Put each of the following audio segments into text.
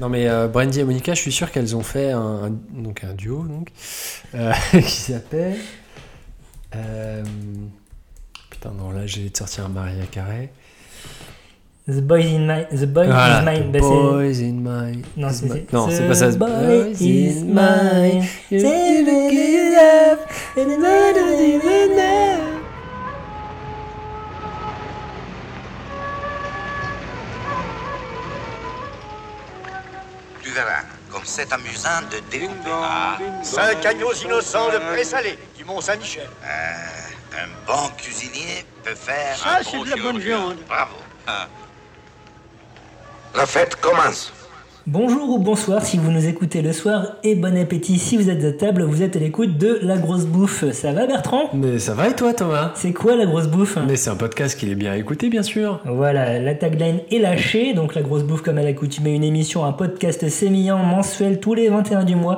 Non mais euh, Brandy et Monica, je suis sûr qu'elles ont fait un, donc un duo donc euh, qui s'appelle euh, putain non là j'ai de sortir un Maria Carré. The Boys in My. The Boy Voilà, is Mine. The Bah, Boys in my. Non, c'est- my- c'est- non, c'est The pas ça. boy Boys is in mine. it up, and c'est amusant de découper. Ah, Cinq agneaux innocents de présalé du Mont-Saint-Michel. euh, un bon cuisinier peut faire Ça, un c'est bon de la bonne viande. Bravo. Ah. La fête commence. Bonjour ou bonsoir si vous nous écoutez le soir et bon appétit si vous êtes à table, vous êtes à l'écoute de La Grosse Bouffe. Ça va Bertrand? Mais ça va et toi Thomas? C'est quoi La Grosse Bouffe? Mais c'est un podcast qu'il est bien écouté bien sûr. Voilà, la tagline est lâchée, donc La Grosse Bouffe comme à l'accoutumée, une émission, un podcast sémillant mensuel tous les 21 du mois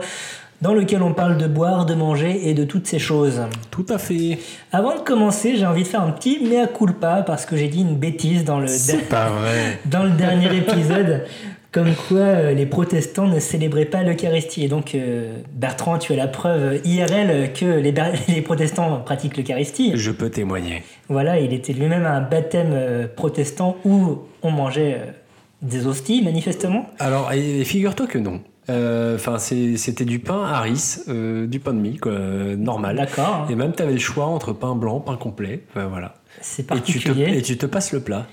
dans lequel on parle de boire, de manger et de toutes ces choses. Tout à fait. Avant de commencer, j'ai envie de faire un petit mea culpa parce que j'ai dit une bêtise dans le, C'est pas vrai. dans le dernier épisode, comme quoi euh, les protestants ne célébraient pas l'Eucharistie. Et donc, euh, Bertrand, tu as la preuve IRL que les, protestants pratiquent l'Eucharistie. Je peux témoigner. Voilà, il était lui-même à un baptême euh, protestant où on mangeait des hosties, manifestement. Alors, et, et figure-toi que non. Enfin, c'était du pain Harris, euh, du pain de mie, quoi, normal. D'accord, Et même, tu avais le choix entre pain blanc, pain complet. Voilà. c'est Et tu, te, particulier. et tu te passes le plat.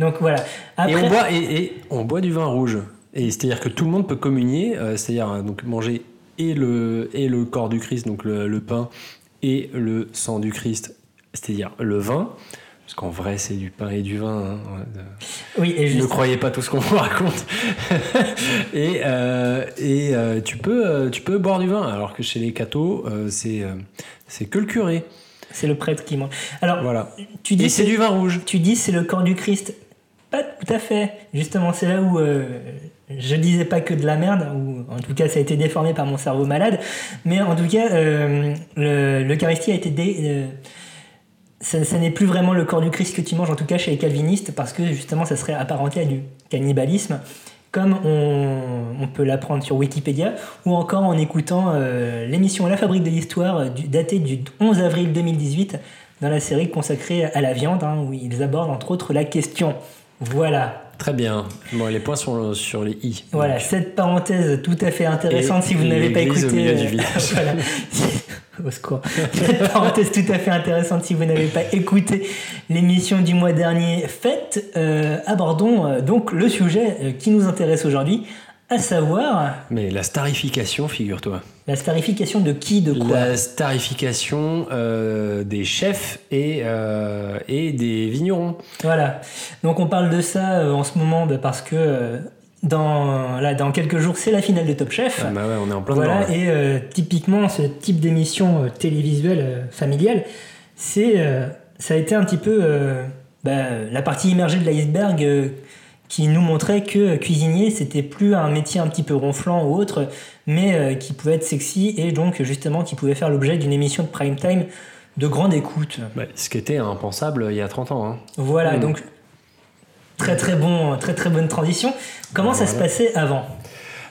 Donc voilà. Et, on boit, et, et on boit du vin rouge. Et c'est-à-dire que tout le monde peut communier, euh, c'est-à-dire euh, donc manger et le, et le corps du Christ, donc le, le pain, et le sang du Christ, c'est-à-dire le vin. Parce qu'en vrai, c'est du pain et du vin. hein, oui, et Ne juste, croyez pas tout ce qu'on vous raconte. et euh, et euh, tu, peux, euh, tu peux boire du vin, alors que chez les cathos, c'est c'est que le curé. c'est le prêtre qui mange. Alors, Voilà. tu dis Et c'est du vin rouge. Tu dis c'est le corps du Christ. Pas tout à fait. Justement, c'est là où euh, je disais pas que de la merde, ou en tout cas ça a été déformé par mon cerveau malade. Mais en tout cas, euh, le- l'Eucharistie a été dé- euh, ça, n'est plus vraiment le corps du Christ que tu manges, en tout cas chez les calvinistes, parce que justement ça serait apparenté à du cannibalisme, comme on, peut l'apprendre sur Wikipédia, ou encore en écoutant euh, l'émission La Fabrique de l'Histoire, datée du 11 avril 2018, dans la série consacrée à la viande, hein, où ils abordent entre autres la question. Voilà, Très bien. Bon, les points sont sur les i. voilà, Donc, cette parenthèse tout à fait intéressante Et si vous n'avez pas écouté. au milieu du euh, village. voilà. Au secours. Cette parenthèse tout à fait intéressante si vous n'avez pas écouté l'émission du mois dernier. Faites, euh, abordons euh, donc le sujet euh, qui nous intéresse aujourd'hui, à savoir Mais la starification, figure-toi. la starification de qui, de quoi? La starification euh, des chefs et, euh, et des vignerons. Voilà. Donc on parle de ça euh, en ce moment bah, parce que dans, là, dans quelques jours c'est la finale de Top Chef. Ah bah ouais, on est en plein Voilà, dedans, et euh, typiquement, ce type d'émission euh, télévisuelle euh, familiale, c'est, ça a été un petit peu bah, la partie immergée de l'iceberg qui nous montrait que euh, cuisinier, c'était plus un métier un petit peu ronflant ou autre, mais euh, qui pouvait être sexy et donc justement qui pouvait faire l'objet d'une émission de prime time de grande écoute. Ce qui était impensable il y a 30 ans. hein. Voilà, Mm. donc très très bon, très très bonne transition. Comment ça se passait avant?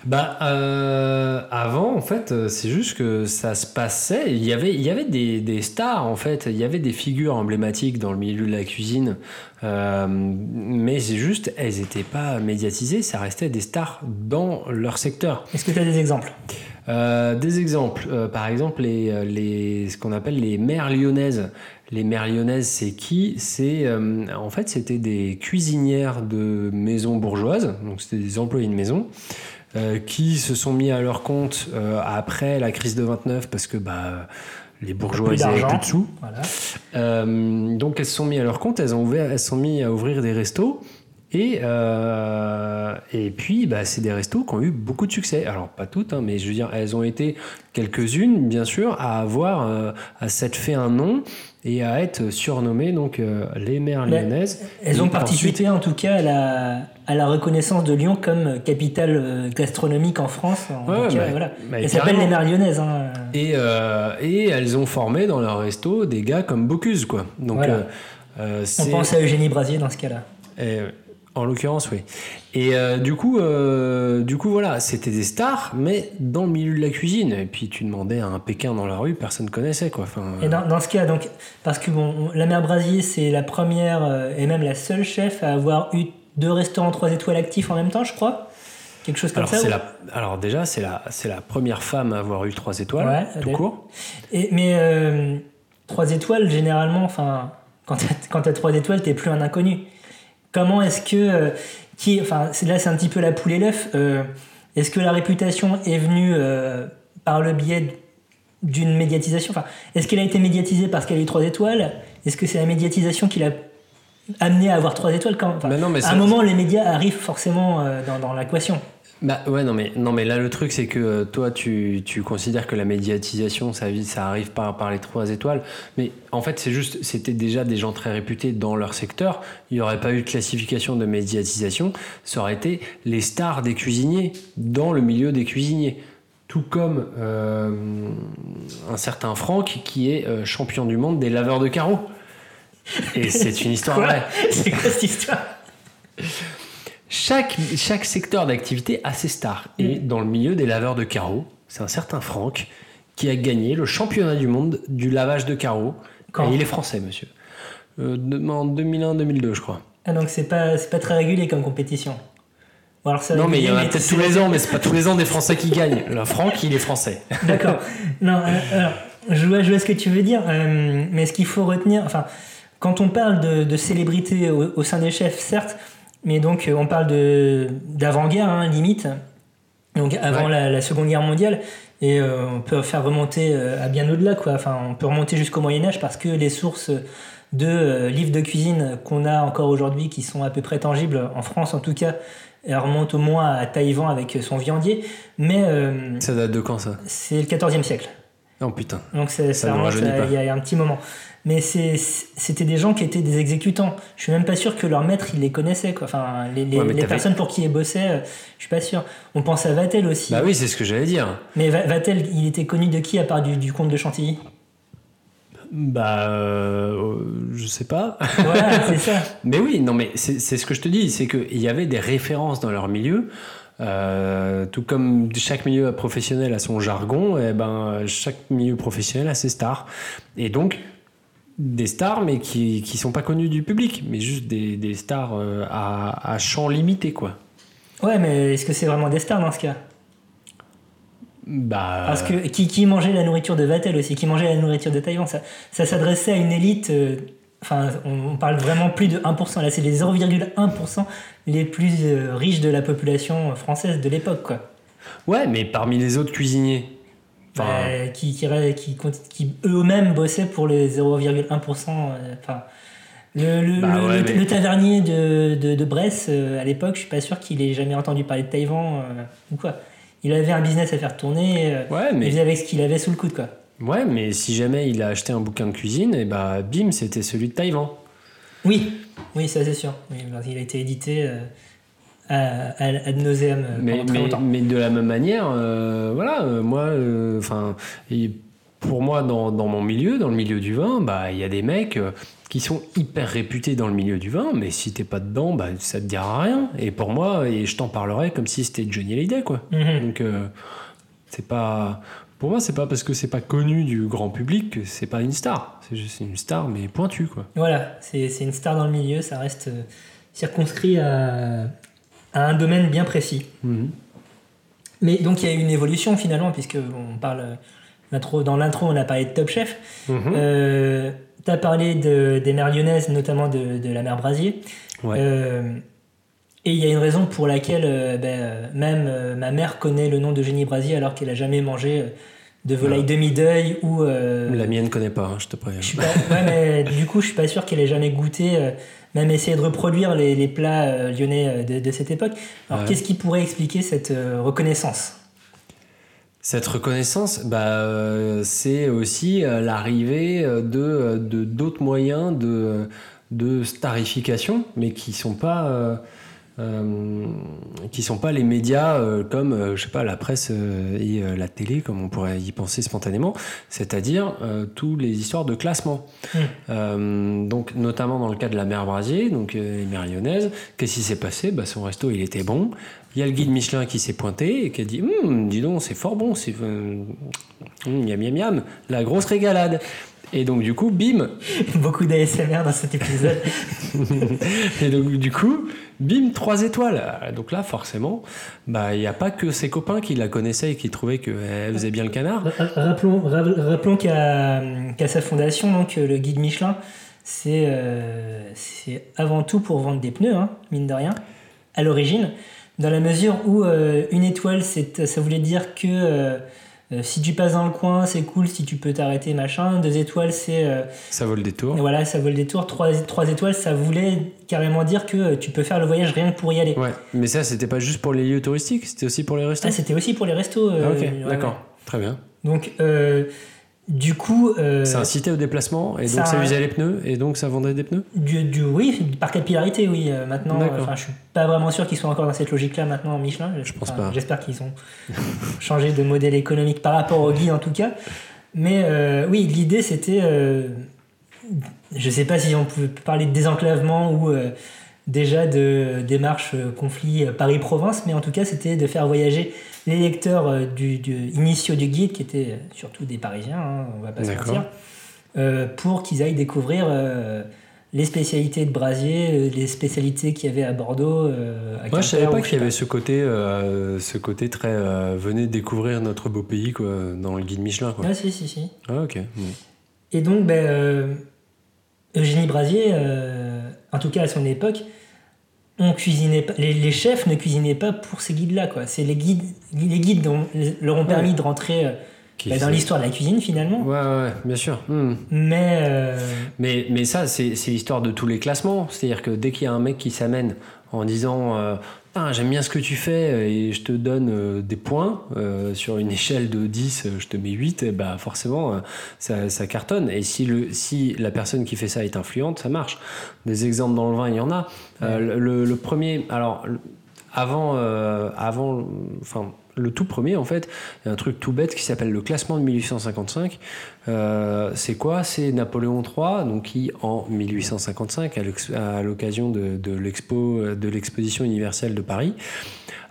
Bah, euh, avant, en fait, euh, c'est juste que ça se passait. Il y avait, il y avait des, des stars, en fait. Il y avait des figures emblématiques dans le milieu de la cuisine. Euh, mais c'est juste, elles n'étaient pas médiatisées. Ça restait des stars dans leur secteur. Est-ce que tu as des exemples? Euh, des exemples, par exemple les, les, ce qu'on appelle les mères lyonnaises. Les mères lyonnaises, c'est qui? C'est euh, en fait c'était des cuisinières de maisons bourgeoises, donc c'était des employés de maison euh, qui se sont mis à leur compte euh, après la crise de 29 parce que bah les bourgeois ils avaient d'argent. plus de sous. Voilà. Euh, donc elles se sont mis à leur compte, elles ont ouvert, elles sont mis à ouvrir des restos. Et, et puis, bah, c'est des restos qui ont eu beaucoup de succès. Alors, pas toutes, hein, mais je veux dire, elles ont été quelques-unes, bien sûr, à avoir, à s'être fait un nom et à être surnommées donc, les mères lyonnaises. Elles ont participé en tout cas à la, à la reconnaissance de Lyon comme capitale euh, gastronomique en France. En Ouais, voilà. Elles s'appellent les Mères Lyonnaises. hein. Et, euh, et elles ont formé dans leur resto des gars comme Bocuse, quoi. Donc, Voilà. euh, euh, On pense à Eugénie Brasier dans ce cas-là. Et, En l'occurrence, oui. Et euh, du coup, euh, du coup, voilà, c'était des stars, mais dans le milieu de la cuisine. Et puis tu demandais à un Pékin dans la rue, personne connaissait quoi. Enfin, Et dans, dans ce cas, donc, parce que bon, la mère Brasier, c'est la première euh, et même la seule chef à avoir eu deux restaurants 3 étoiles actifs en même temps, je crois. Quelque chose comme alors, ça. c'est ou- la, alors déjà, c'est la, c'est la première femme à avoir eu trois étoiles, Ouais, tout court. Et, mais euh, 3 étoiles, généralement, enfin, quand tu as 3 étoiles, t'es plus un inconnu. Comment est-ce que. euh, qui, enfin, là, c'est un petit peu la poule et l'œuf. euh, est-ce que la réputation est venue euh, par le biais d'une médiatisation? Enfin, Est-ce qu'elle a été médiatisée parce qu'elle a eu 3 étoiles? Est-ce que c'est la médiatisation qui l'a amené à avoir 3 étoiles quand enfin, non, mais À un moment, les médias arrivent forcément euh, dans, dans l'équation. Bah ouais, non mais, non mais là le truc c'est que euh, toi tu, tu considères que la médiatisation ça, arrive par, par les trois étoiles, mais en fait c'est juste, c'était déjà des gens très réputés dans leur secteur, il n'y aurait pas eu de classification de médiatisation, ça aurait été les stars des cuisiniers dans le milieu des cuisiniers. Tout comme euh, un certain Franck qui est euh, champion du monde des laveurs de carreaux. Et c'est une histoire vraie. C'est quoi cette histoire? Chaque, chaque secteur d'activité a ses stars. Et dans le milieu des laveurs de carreaux, c'est un certain Franck qui a gagné le championnat du monde du lavage de carreaux. Quand et il est français, monsieur. Euh, en 2001-2002, je crois. Ah, donc c'est pas, c'est pas très régulier comme compétition. Alors Non, mais il y en a peut-être tous les ans, mais c'est pas tous les ans des Français qui gagnent. Là, Franck, il est français. D'accord. Non, euh, alors, je vois, je vois ce que tu veux dire, euh, mais ce qu'il faut retenir, enfin, quand on parle de, de célébrité au, au sein des chefs, certes, mais donc euh, on parle de d'avant-guerre, hein, limite, donc avant Ouais. la, la Seconde Guerre mondiale, et euh, on peut faire remonter euh, à bien au-delà, quoi. Enfin, on peut remonter jusqu'au Moyen Âge parce que les sources de euh, livres de cuisine qu'on a encore aujourd'hui, qui sont à peu près tangibles en France en tout cas, elles remontent au moins à Taïwan avec son viandier, mais euh, Ça date de quand, ça? c'est le 14e siècle. Oh putain. Donc ça, ça remonte pas. il y, a il y a un petit moment. Mais c'était des gens qui étaient des exécutants. Je suis même pas sûr que leur maître, il les connaissait. Quoi. Enfin, les, les- Ouais, mais les t'avais- personnes pour qui ils bossaient, euh, je suis pas sûr. On pense à Vatel aussi. Bah oui, c'est ce que j'allais dire. Mais Va- Vatel, il était connu de qui à part du, du comte de Chantilly? Bah, euh, je sais pas. Voilà, c'est ça. Mais oui, non, mais c'est c'est ce que je te dis, c'est qu'il y avait des références dans leur milieu. Euh, tout comme chaque milieu professionnel a son jargon, et ben chaque milieu professionnel a ses stars. Et donc des stars, mais qui qui sont pas connues du public, mais juste des, des stars euh, à, à champ limité, quoi. Ouais, mais est-ce que c'est vraiment des stars dans ce cas? Bah, Parce que qui, qui mangeait la nourriture de Vatel aussi, qui mangeait la nourriture de Taïwan, ça, ça s'adressait à une élite. Enfin, on, on parle vraiment plus de 1%. Là, c'est les 0,1% les plus euh, riches de la population française de l'époque, quoi. ouais, mais parmi les autres cuisiniers. Enfin, Euh, qui, qui, qui, eux-mêmes bossaient pour les 0,1%. euh, Enfin, le, le, Bah le- ouais, le- mais- le tavernier de, de, de Brest, euh, à l'époque, je suis pas sûr qu'il ait jamais entendu parler de Taïwan euh, ou quoi. Il avait un business à faire tourner, euh, ouais, mais il faisait avec ce qu'il avait sous le coude, quoi. Ouais, mais si jamais il a acheté un bouquin de cuisine, et bah bim, c'était celui de Taïwan. Oui, oui, ça c'est sûr. Oui, qu'il a été édité euh, à, à, ad nauseam euh, mais, très mais, longtemps. mais de la même manière, euh, voilà, euh, moi, enfin, pour moi, dans, dans mon milieu, dans le milieu du vin, bah, il y a des mecs qui sont hyper réputés dans le milieu du vin, mais si t'es pas dedans, bah, ça te dira rien. Et pour moi, et je t'en parlerai comme si c'était Johnny Hallyday, quoi. Mhm. Donc, c'est pas. Pour moi, c'est pas parce que c'est pas connu du grand public que c'est pas une star. C'est juste une star, mais pointue, quoi. Voilà, c'est une star dans le milieu, ça reste euh, circonscrit à, à un domaine bien précis. Mhm. Mais donc il y a eu une évolution finalement, puisque on parle. euh, Dans l'intro, on a parlé de Top Chef. Euh, tu as parlé de- des mères lyonnaises, notamment de, de la mère Brasier. Ouais. Euh, et il y a une raison pour laquelle euh, ben, euh, même euh, ma mère connaît le nom de Génie Brasier alors qu'elle a jamais mangé de volaille demi-deuil ou. La mienne connaît pas, hein, je te préviens. je suis pas, ouais, mais du coup, je suis pas sûr qu'elle ait jamais goûté, même essayé de reproduire les, les plats lyonnais de, de cette époque. Alors, Ouais. qu'est-ce qui pourrait expliquer cette reconnaissance? Cette reconnaissance, bah, c'est aussi l'arrivée de de- d'autres moyens de, de starification, mais qui sont pas. Euh, qui sont pas les médias euh, comme, euh, je sais pas, la presse euh, et la télé, comme on pourrait y penser spontanément, c'est-à-dire toutes les histoires de classement. Mm. Euh, donc, notamment dans le cas de la mère Brasier, donc les mères lyonnaises, qu'est-ce qui s'est passé? Bah, Son resto, il était bon. Il y a le guide Michelin qui s'est pointé et qui a dit Hum, dis donc, c'est fort bon, c'est. hum, miam, miam, miam, la grosse régalade. Et donc, du coup, bim, Beaucoup d'ASMR dans cet épisode. Et donc, du coup, bim, trois étoiles. Euh, Donc là, forcément, bah, il n'y a pas que ses copains qui la connaissaient et qui trouvaient qu'elle faisait bien le canard. Rappelons, ra- rappelons qu'à sa fondation, donc, le guide Michelin, c'est euh, avant tout pour vendre des pneus, hein, mine de rien, à l'origine, dans la mesure où euh, une étoile, ça voulait dire que euh, euh, si tu passes dans le coin, c'est cool, si tu peux t'arrêter, machin. Deux étoiles, c'est euh, Ça vaut le détour. et voilà, ça vaut le détour. Trois, trois étoiles, ça voulait carrément dire que euh, tu peux faire le voyage rien que pour y aller. Ouais, mais ça, c'était pas juste pour les lieux touristiques, c'était aussi pour les restos. Ah, c'était aussi pour les restos. Ah, ok, ouais, d'accord, ouais. très bien. Donc, du coup. euh, Ça incitait au déplacement, et donc ça- ça, usait les pneus, et donc ça vendait des pneus Du, du- oui, par capillarité, oui. euh, maintenant, enfin, je suis pas vraiment sûr qu'ils soient encore dans cette logique-là maintenant en Michelin. Je pense pas. J'espère qu'ils ont changé de modèle économique par rapport au guide en tout cas. Mais euh, oui, l'idée c'était, euh, je sais pas si on pouvait parler de désenclavement ou euh, déjà de démarche euh, conflit euh, Paris-Province, mais en tout cas c'était de faire voyager les lecteurs euh, du, du- initiaux du guide, qui étaient surtout des Parisiens, hein, on va pas se mentir, euh, pour qu'ils aillent découvrir euh, les spécialités de Brasier, les spécialités qu'il y avait à Bordeaux. euh, à Moi, je savais pas qu'il y avait ce côté, ce côté très venez découvrir notre beau pays quoi, dans le guide Michelin. Quoi. Ah, si, si, si. Ah, ok. bon. Et donc, ben, Eugénie Brasier, en tout cas à son époque, on cuisinait pas, les, les chefs ne cuisinaient pas pour ces guides-là. quoi. C'est les guides, les guides dont, leur ont permis de rentrer euh, ben, dans l'histoire de la cuisine finalement. Ouais, ouais, bien sûr. Hmm. Mais euh, Mais, mais ça, c'est c'est l'histoire de tous les classements. C'est-à-dire que dès qu'il y a un mec qui s'amène en disant euh, Putain, J'aime bien ce que tu fais et je te donne euh, des points euh, sur une échelle de 10, euh, je te mets 8, et bah forcément, euh, ça, ça cartonne. Et si, le, si la personne qui fait ça est influente, ça marche. Des exemples dans le vin, il y en a. Euh, le- premier, alors, avant, euh, avant, enfin, le tout premier, en fait, il y a un truc tout bête qui s'appelle le classement de 1855. Euh, c'est quoi? C'est Napoléon III, donc qui en 1855, à l'occasion de, de l'expo, de l'exposition universelle de Paris,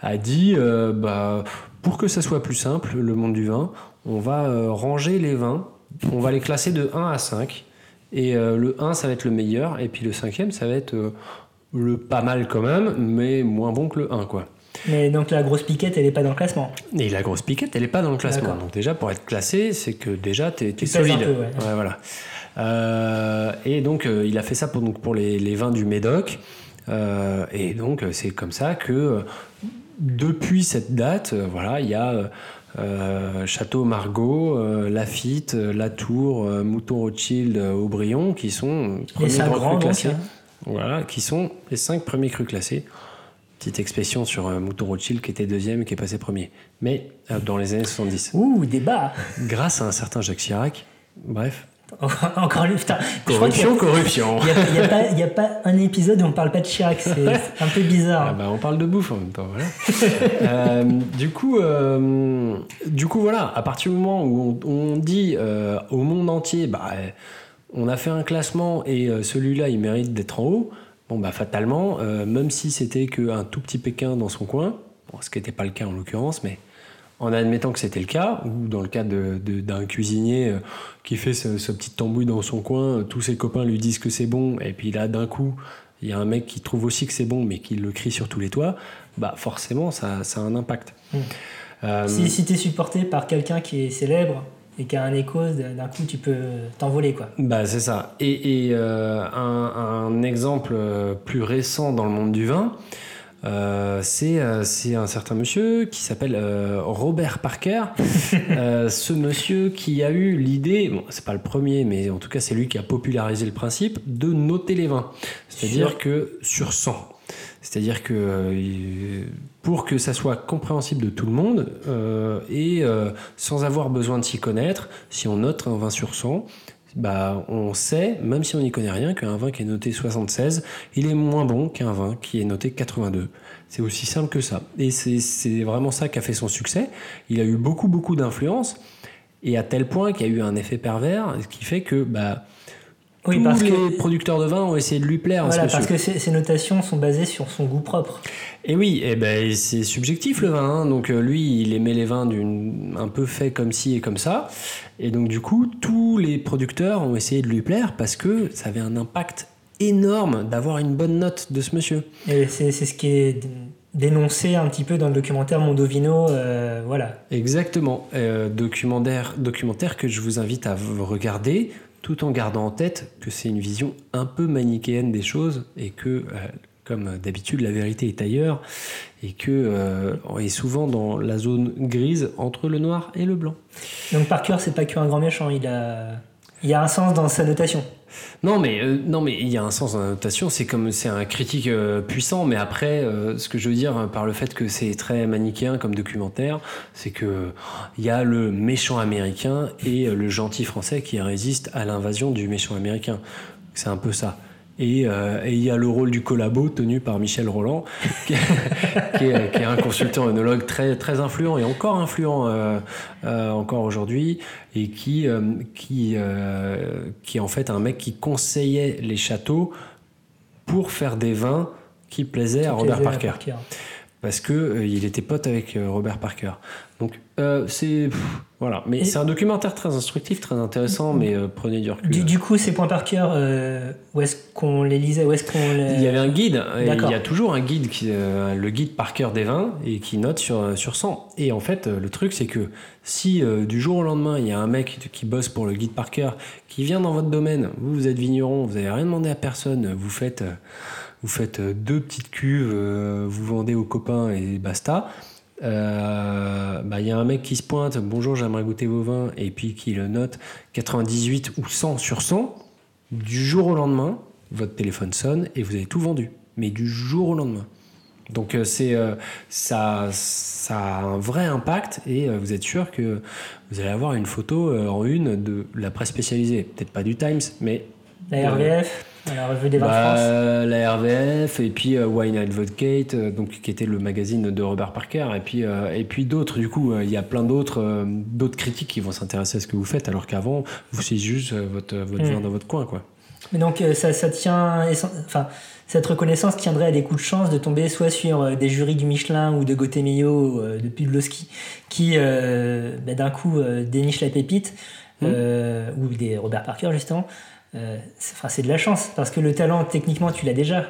a dit euh, bah, pour que ça soit plus simple, le monde du vin, on va euh, ranger les vins, on va les classer de 1 à 5. Et le 1, ça va être le meilleur, et puis le cinquième, ça va être le pas mal quand même, mais moins bon que le 1, quoi. Mais donc la grosse piquette, elle n'est pas dans le classement. Et la grosse piquette, elle n'est pas dans le classement. Donc déjà, pour être classé, c'est que déjà, tu es, pèses solide. un peu, ouais. voilà. Euh, et donc, euh, il a fait ça pour, donc, pour les, les vins du Médoc. Euh, et donc, c'est comme ça que, depuis cette date, voilà, il y a... Château Margaux, Lafitte, Latour, Mouton Rothschild, Aubryon, qui sont Les premiers grands crus classés. hein. Voilà, qui sont les cinq premiers crus classés. Petite expression sur euh, Mouton Rothschild qui était deuxième et qui est passé premier. Mais euh, dans les années 70. Ouh, débat Grâce à un certain Jacques Chirac. Bref. Encore lui, putain. A- Corruption, corruption. Il n'y a, pas- a un épisode où on parle pas de Chirac, c'est un peu bizarre. Ah bah, on parle de bouffe en même temps, voilà. Euh, du coup, euh, du coup, voilà, à partir du moment où on, on dit au monde entier, bah, on a fait un classement et celui-là, il mérite d'être en haut. Bon, bah, fatalement, euh, même si c'était qu'un tout petit Pékin dans son coin, bon, ce qui n'était pas le cas en l'occurrence, mais en admettant que c'était le cas, ou dans le cas d'un cuisinier euh, qui fait ce, ce petit tambouille dans son coin, euh, tous ses copains lui disent que c'est bon, et puis là, d'un coup, il y a un mec qui trouve aussi que c'est bon, mais qui le crie sur tous les toits, bah forcément, ça, ça a un impact. Mm. Euh, Si, si tu es supporté par quelqu'un qui est célèbre et qui a un écho, d'un coup tu peux t'envoler quoi. Bah, c'est ça. Et, et, euh, un, un exemple euh, plus récent dans le monde du vin, euh, c'est euh, un certain monsieur qui s'appelle euh, Robert Parker. Ce monsieur qui a eu l'idée, bon, c'est pas le premier, mais en tout cas c'est lui qui a popularisé le principe de noter les vins. C'est-à-dire que sur 100. C'est-à-dire que euh, pour que ça soit compréhensible de tout le monde euh, et euh, sans avoir besoin de s'y connaître, si on note un 20 sur 100, bah, on sait, même si on n'y connaît rien, qu'un vin qui est noté 76, il est moins bon qu'un vin qui est noté 82. C'est aussi simple que ça. Et c'est vraiment ça qui a fait son succès. Il a eu beaucoup, beaucoup d'influence, et à tel point qu'il y a eu un effet pervers, ce qui fait que bah, tous les producteurs de vin ont essayé de lui plaire. Voilà, parce que ces, notations sont basées sur son goût propre. Et oui, et ben, c'est subjectif le vin. Hein. Donc euh, lui, il aimait les vins un peu fait comme ci et comme ça. Et donc du coup, tous les producteurs ont essayé de lui plaire parce que ça avait un impact énorme d'avoir une bonne note de ce monsieur. Et c'est ce qui est dénoncé un petit peu dans le documentaire Mondovino, euh, voilà. Exactement, euh, documentaire, documentaire que je vous invite à regarder tout en gardant en tête que c'est une vision un peu manichéenne des choses et que, euh, comme d'habitude, la vérité est ailleurs et que euh, est souvent dans la zone grise entre le noir et le blanc. Donc Parker, c'est pas qu'un grand méchant, il a, il y a un sens dans sa notation. Non, mais euh, non, mais il y a un sens dans la notation. C'est comme c'est un critique euh, puissant, mais après, euh, ce que je veux dire par le fait que c'est très manichéen comme documentaire, c'est que il y a le méchant américain et le gentil français qui résiste à l'invasion du méchant américain. C'est un peu ça. Euh, et il y a le rôle du collabo tenu par Michel Roland, qui, est, un consultant œnologue très, très influent et encore influent euh, euh, encore aujourd'hui, et qui, qui, qui est en fait un mec qui conseillait les châteaux pour faire des vins qui plaisaient à Robert Parker. Parce que il était pote avec Robert Parker. Donc c'est voilà, mais c'est un documentaire très instructif, très intéressant, mais euh, prenez du recul. Du, coup, ces points par cœur, euh, où est-ce qu'on les lisait, où est-ce qu'on Il y avait un guide. il y a toujours un guide qui, le guide par cœur des vins et qui note sur sur 100. Et en fait, le truc c'est que si du jour au lendemain il y a un mec qui bosse pour le guide par cœur, qui vient dans votre domaine, vous vous êtes vigneron, vous n'avez rien demandé à personne, vous faites vous faites deux petites cuves, vous vendez aux copains et basta il euh, bah, y a un mec qui se pointe, bonjour, j'aimerais goûter vos vins, et puis qui le note 98 ou 100 sur 100, du jour au lendemain, votre téléphone sonne et vous avez tout vendu. Mais du jour au lendemain. Donc euh, c'est euh, ça, ça a un vrai impact et vous êtes sûr que vous allez avoir une photo en une de la presse spécialisée. Peut-être pas du Times, mais... La RVF la revue des vins bah, France. La RVF et puis euh, Wine Advocate, euh, donc, qui était le magazine de Robert Parker. Et puis, euh, et puis d'autres, du coup, il y a plein d'autres d'autres critiques qui vont s'intéresser à ce que vous faites, alors qu'avant, vous c'est juste votre, votre vin mm. dans votre coin. Quoi. Mais donc, ça, ça tient. Enfin, cette reconnaissance tiendrait à des coups de chance de tomber soit sur des jurys du Michelin ou de Gotemio, de Pudlowski, qui bah, d'un coup dénichent la pépite, mm. ou des Robert Parker justement. Euh, c'est de la chance, parce que le talent, techniquement, tu l'as déjà.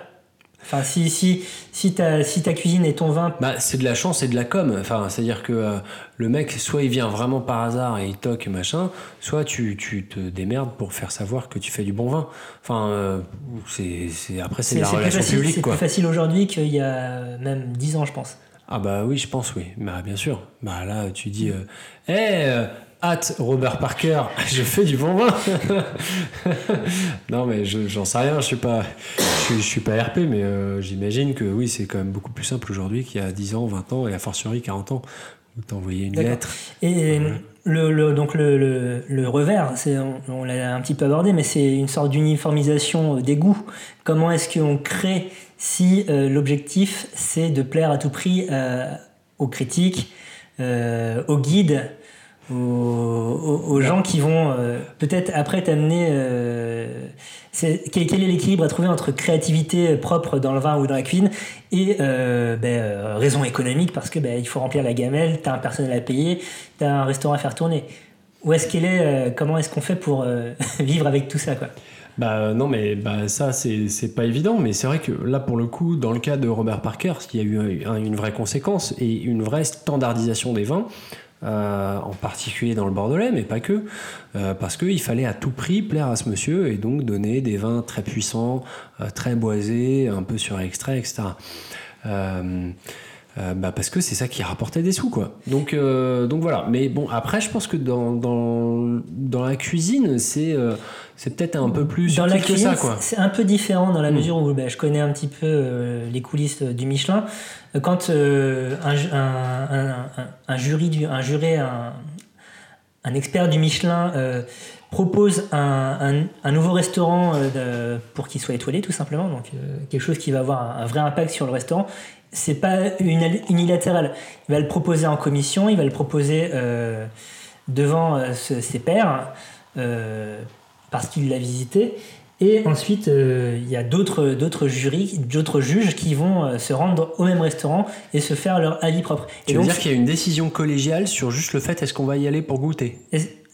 Enfin, si, si, si, ta, si ta cuisine et ton vin. Bah, c'est de la chance et de la com. Enfin, c'est-à-dire que euh, le mec, soit il vient vraiment par hasard et il toque machin, soit tu, tu, te démerdes pour faire savoir que tu fais du bon vin. Enfin, euh, c'est, après, c'est la relation publique. C'est plus facile aujourd'hui qu'il y a même 10 ans, je pense. Ah, bah oui, je pense, oui. Bah, bien sûr. Bah là, tu dis, hé, hey, hâte Robert Parker, je fais du bon vin. non, mais j'en sais rien, je suis pas, je, suis pas RP, mais euh, j'imagine que oui, c'est quand même beaucoup plus simple aujourd'hui qu'il y a 10 ans, 20 ans et a fortiori 40 ans où t'envoyais une lettre. Et le, donc le, le, revers, on, l'a un petit peu abordé, mais c'est une sorte d'uniformisation des goûts. Comment est-ce qu'on crée si euh, l'objectif c'est de plaire à tout prix euh, aux critiques, aux guides aux, gens qui vont euh, peut-être après t'amener. Euh, quel, est l'équilibre à trouver entre créativité propre dans le vin ou dans la cuisine et euh, ben, raison économique parce que ben, il faut remplir la gamelle, t'as un personnel à payer, t'as un restaurant à faire tourner. Où est-ce qu'elle est, Comment est-ce qu'on fait pour vivre avec tout ça quoi? Bah non mais bah ça c'est pas évident mais c'est vrai que là pour le coup dans le cas de Robert Parker il y a eu une vraie conséquence et une vraie standardisation des vins euh, en particulier dans le Bordelais, mais pas que, euh, parce qu'il fallait à tout prix plaire à ce monsieur et donc donner des vins très puissants, euh, très boisés, un peu sur extrait, etc. bah parce que c'est ça qui rapportait des sous quoi. Donc donc voilà. Mais bon après je pense que dans dans, dans la cuisine c'est c'est peut-être un peu plus dans la cuisine, C'est un peu différent dans la mm. mesure où ben, je connais un petit peu les coulisses du Michelin quand euh, un, un, un, jury, du, un juré, un, un expert du Michelin euh, propose un, nouveau restaurant euh, pour qu'il soit étoilé, tout simplement, donc euh, quelque chose qui va avoir un, vrai impact sur le restaurant, c'est pas unilatéral. Il va le proposer en commission, il va le proposer devant ses pairs parce qu'il l'a visité. Et ensuite, euh, il y a d'autres d'autres jurys, d'autres juges qui vont euh, se rendre au même restaurant et se faire leur avis propre. Tu et veux donc, dire qu'il y a une décision collégiale sur juste le fait est-ce qu'on va y aller pour goûter?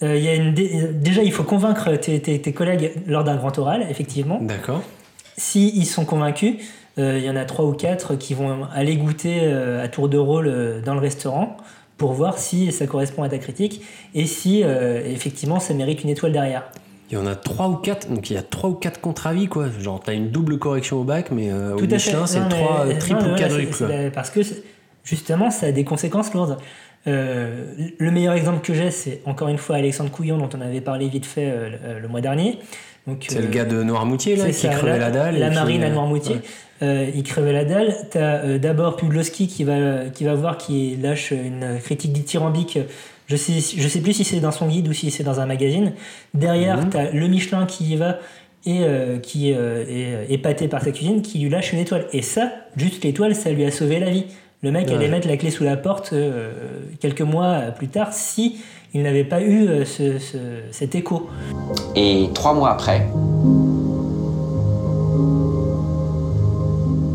Euh, y a une dé- déjà, il faut convaincre tes, tes- tes collègues lors d'un grand oral, effectivement. D'accord. Si ils sont convaincus, euh, il y en a trois ou quatre qui vont aller goûter à tour de rôle dans le restaurant pour voir si ça correspond à ta critique et si effectivement ça mérite une étoile derrière. Il y en a trois ou quatre, donc il y a trois ou quatre contre-avis, quoi. Genre, t'as une double correction au bac, mais euh, au Tout fait. Michelin, c'est trois, non, triple mais ou voilà, quadruple. c'est- quoi. c'est la- Parce que justement, ça a des conséquences lourdes. Euh, le meilleur exemple que j'ai, c'est encore une fois Alexandre Couillon, dont on avait parlé vite fait euh, le, mois dernier. C'est le gars de Noirmoutier, là, qui ça, crevait la, dalle. La marine à Noirmoutier. Ouais. Il crevait la dalle. T'as d'abord Pudlowski qui va, qui va voir, qui lâche une critique dithyrambique. Je sais, je sais plus si c'est dans son guide ou si c'est dans un magazine. Derrière, Mhm. t'as le Michelin qui y va et euh, qui euh, est euh, épaté par sa cuisine, qui lui lâche une étoile. Et ça, juste l'étoile, ça lui a sauvé la vie. Le mec Ouais. allait mettre la clé sous la porte euh, quelques mois plus tard si il n'avait pas eu euh, ce- ce- cet écho. Et trois mois après,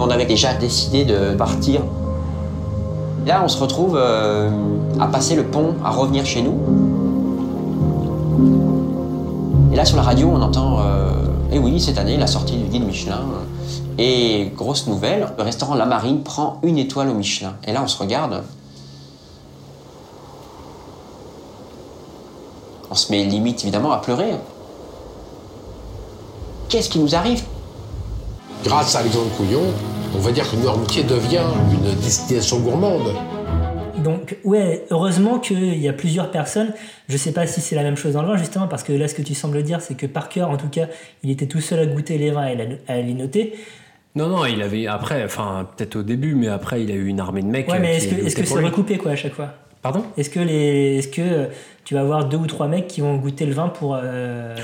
on avait déjà décidé de partir. Là, on se retrouve euh, à passer le pont, à revenir chez nous. Et là, sur la radio, on entend euh, Eh oui, cette année, la sortie du guide Michelin. Et grosse nouvelle, le restaurant La Marine prend une étoile au Michelin. Et là, on se regarde. On se met limite, évidemment, à pleurer. Qu'est-ce qui nous arrive? Grâce à Alexandre Couillon, on va dire que Noirmoutier devient une destination gourmande. Donc, ouais, heureusement qu'il y a plusieurs personnes. Je sais pas si c'est la même chose dans le vin, justement, parce que là, ce que tu sembles dire, c'est que Parker, en tout cas, il était tout seul à goûter les vins et à les noter. Non, non, il avait après, enfin, peut-être au début, mais après, il a eu une armée de mecs. Ouais, euh, mais qui est-ce que que c'est recoupé, quoi, à chaque fois? Pardon? Est-ce que, les, est-ce que euh, tu vas avoir deux ou trois mecs qui vont goûter le vin pour. euh,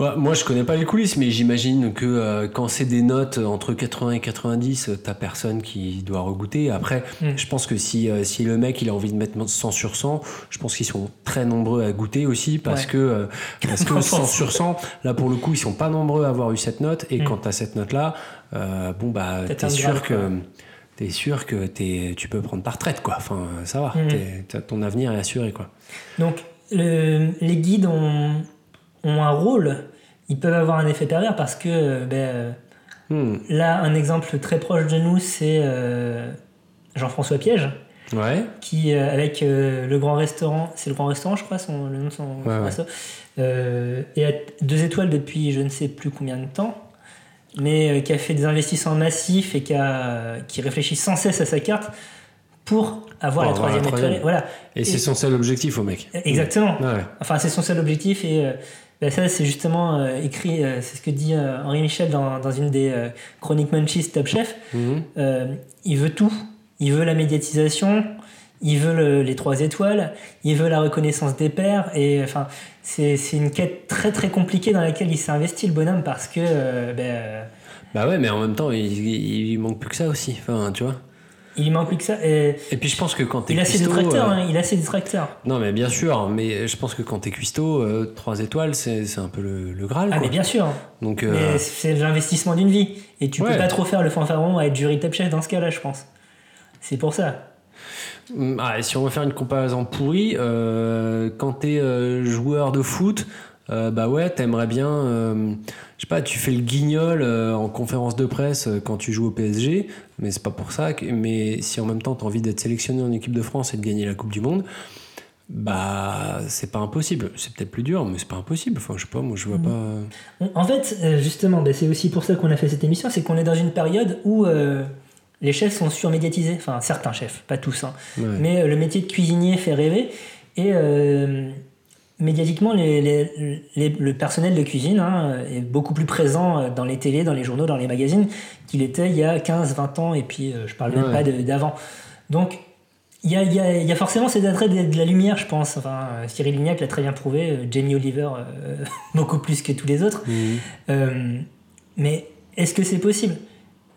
Ouais, Moi, je connais pas les coulisses, mais j'imagine que euh, quand c'est des notes entre 80 et 90, euh, t'as personne qui doit regoûter. Après, Mm. je pense que si, euh, si le mec il a envie de mettre 100 sur 100, je pense qu'ils sont très nombreux à goûter aussi parce Ouais. que euh, parce que 100 sur 100, là pour le coup, ils sont pas nombreux à avoir eu cette note. Et Mm. quand t'as cette note-là, euh, bon bah t'es sûr grave, que quoi. t'es sûr que tu peux prendre ta retraite quoi. Enfin, ça va, Mm. t'as- ton avenir est assuré quoi. Donc, le- les guides ont, ont un rôle. Ils peuvent avoir un effet pervers parce que, euh, ben, euh, Hmm. là, un exemple très proche de nous, c'est euh, Jean-François Piège. Ouais. qui euh, avec euh, le grand restaurant, c'est le grand restaurant je crois, son, le nom de son, son Ouais, euh, et à deux étoiles depuis je ne sais plus combien de temps, mais qui a fait des investissements massifs et qui, a, qui réfléchit sans cesse à sa carte pour avoir la troisième étoile. Voilà, Et c'est son seul objectif au mec. exactement. Enfin, c'est son seul objectif et ben ça, c'est justement euh, écrit, euh, c'est ce que dit euh, Henri Michel dans, dans une des chroniques Munchies Top Chef. Mhm. Il veut tout. Il veut la médiatisation, il veut le- les trois étoiles, il veut la reconnaissance des pairs. Et enfin, c'est c'est une quête très très compliquée dans laquelle il s'est investi le bonhomme parce que ben, Bah ouais, mais en même temps, il, il, il manque plus que ça aussi. Enfin, tu vois. Il manque plus que ça. Et Et puis je pense que quand t'es il a ses euh, hein, il a ses détracteurs. Non, mais bien sûr, mais je pense que quand t'es cuistot, euh, 3 étoiles, c'est c'est un peu le, le Graal. Ah quoi. mais bien sûr. Donc, euh, Mais c'est l'investissement d'une vie. Et tu Ouais. peux pas trop faire le fanfaron à être jury top chef dans ce cas-là, je pense. C'est pour ça. mm, ah, et si on veut faire une comparaison pourrie, euh, quand t'es joueur de foot, euh, bah ouais, t'aimerais bien, euh, je sais pas, tu fais le guignol euh, en conférence de presse quand tu joues au PSG, mais c'est pas pour ça. Que, mais si en même temps t'as envie d'être sélectionné en équipe de France et de gagner la Coupe du Monde, bah c'est pas impossible. C'est peut-être plus dur, mais c'est pas impossible. Enfin, je sais pas, moi je vois Mm. pas. En fait, euh, justement, ben, c'est aussi pour ça qu'on a fait cette émission, c'est qu'on est dans une période où euh, les chefs sont surmédiatisés. Enfin, certains chefs, pas tous. hein. Ouais. Mais euh, le métier de cuisinier fait rêver. Et euh, médiatiquement, les- les- les- le personnel de cuisine hein, est beaucoup plus présent euh, dans les télés, dans les journaux, dans les magazines qu'il était il y a 15, 20 ans. Et puis, euh, je parle même Ouais. pas d'avant. Donc, Il y a, il y a- il y a forcément cet attrait de, de la lumière, je pense. Enfin, euh, Cyril Lignac l'a très bien prouvé, Jamie Oliver euh, beaucoup plus que tous les autres. Euh, mais est-ce que c'est possible?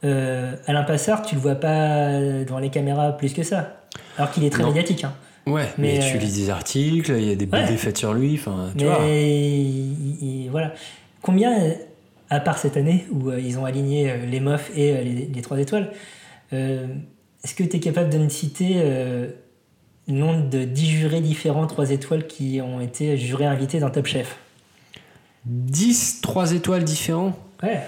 Euh, Alain Passard, tu le vois pas devant les caméras plus que ça, alors qu'il est très Non. médiatique. Hein. Ouais, mais, Mais, tu euh, lis des articles, il y a des BD Ouais. faites sur lui, enfin, tu Mais vois. il- il- voilà. Combien, euh, à part cette année où euh, ils ont aligné euh, les MOF et euh, les, les 3 étoiles, euh, est-ce que tu es capable de me citer euh, le nombre de 10 jurés différents 3 étoiles qui ont été jurés invités dans Top Chef? 10, 3 étoiles différents? Ouais.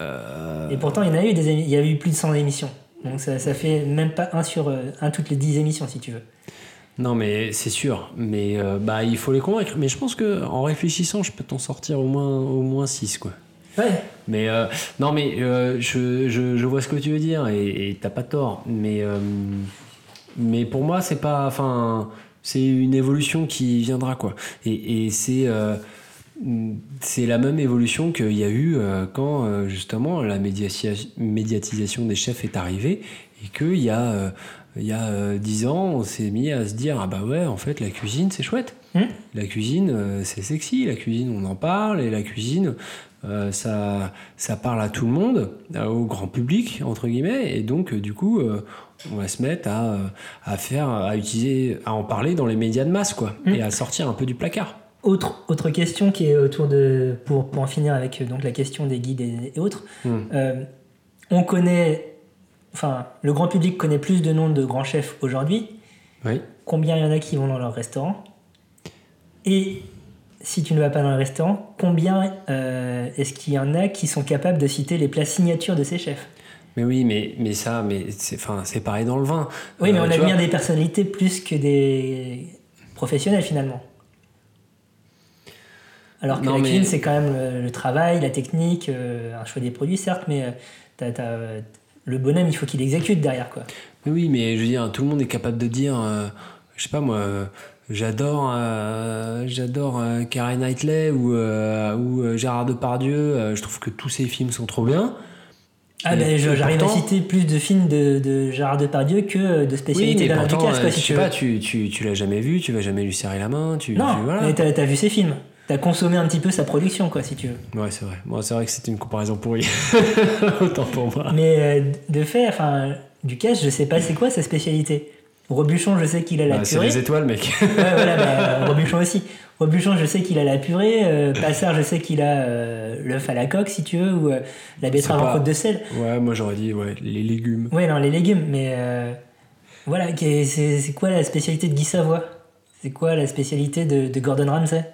Euh, Et pourtant, il y en a eu, des, il y a eu plus de 100 émissions. Donc ça, ça fait même pas un sur euh, un toutes les 10 émissions, si tu veux. Non, mais c'est sûr. Mais euh, bah, il faut les convaincre. Mais je pense que en réfléchissant, je peux t'en sortir au moins, au moins 6, quoi. Ouais. Mais euh, non, mais euh, je, je, je vois ce que tu veux dire et t'as pas tort. Mais, mais pour moi, c'est pas. Enfin, c'est une évolution qui viendra, quoi. Et, et c'est. c'est la même évolution qu'il y a eu quand justement la médiatisation des chefs est arrivée et qu'il y a il y a euh, 10 ans on s'est mis à se dire ah bah ouais en fait la cuisine c'est chouette Hmm. la cuisine euh, c'est sexy la cuisine on en parle et la cuisine euh, ça ça parle à tout le monde au grand public entre guillemets et donc du coup euh, on va se mettre à, à faire à utiliser à en parler dans les médias de masse quoi Hmm. et à sortir un peu du placard Autre, autre question qui est autour de. Pour, pour en finir avec donc, la question des guides et, et autres. Hmm. Euh, on connaît. Enfin, le grand public connaît plus de noms de grands chefs aujourd'hui. oui Combien il y en a qui vont dans leur restaurant? Et si tu ne vas pas dans le restaurant, combien euh, est-ce qu'il y en a qui sont capables de citer les plats signatures de ces chefs? Mais oui, mais, mais ça, mais c'est, enfin, c'est pareil dans le vin. Oui, mais Euh, on tu admire vois, des personnalités plus que des professionnels finalement. Alors que Non, la mais- cuisine, c'est quand même le, le travail, la technique, euh, un choix des produits, certes, mais euh, le bonhomme, il faut qu'il exécute derrière. quoi. mais oui, mais je veux dire, tout le monde est capable de dire, euh, je sais pas moi, euh, j'adore, euh, j'adore Karen Knightley ou, ou Gérard Depardieu. je trouve que tous ces films sont trop bien. Ah ben, j'arrive à citer plus de films de, de Gérard Depardieu que de Oui, mais pourtant, quoi, si je tu sais pas, tu, tu, tu l'as jamais vu, tu vas jamais lui serrer la main, tu, Non, tu- voilà. mais t'as as vu ses films. T'as consommé un petit peu sa production, quoi, si tu veux. Ouais, c'est vrai. Bon, c'est vrai que c'était une comparaison pourrie. Autant pour moi. Mais euh, de fait, enfin, Ducasse, je sais pas c'est quoi sa spécialité. Robuchon, je sais qu'il a la Bah, c'est purée. les étoiles, mec. Ouais, voilà, bah, Robuchon aussi. Robuchon, je sais qu'il a la purée. Euh, Passard, je sais qu'il a euh, l'œuf à la coque, si tu veux, ou euh, la betterave en croûte de sel. ouais, moi j'aurais dit ouais, les légumes. Ouais, non, les légumes, mais euh, voilà, c'est quoi la spécialité de Guy Savoy C'est quoi la spécialité de, de Gordon Ramsay?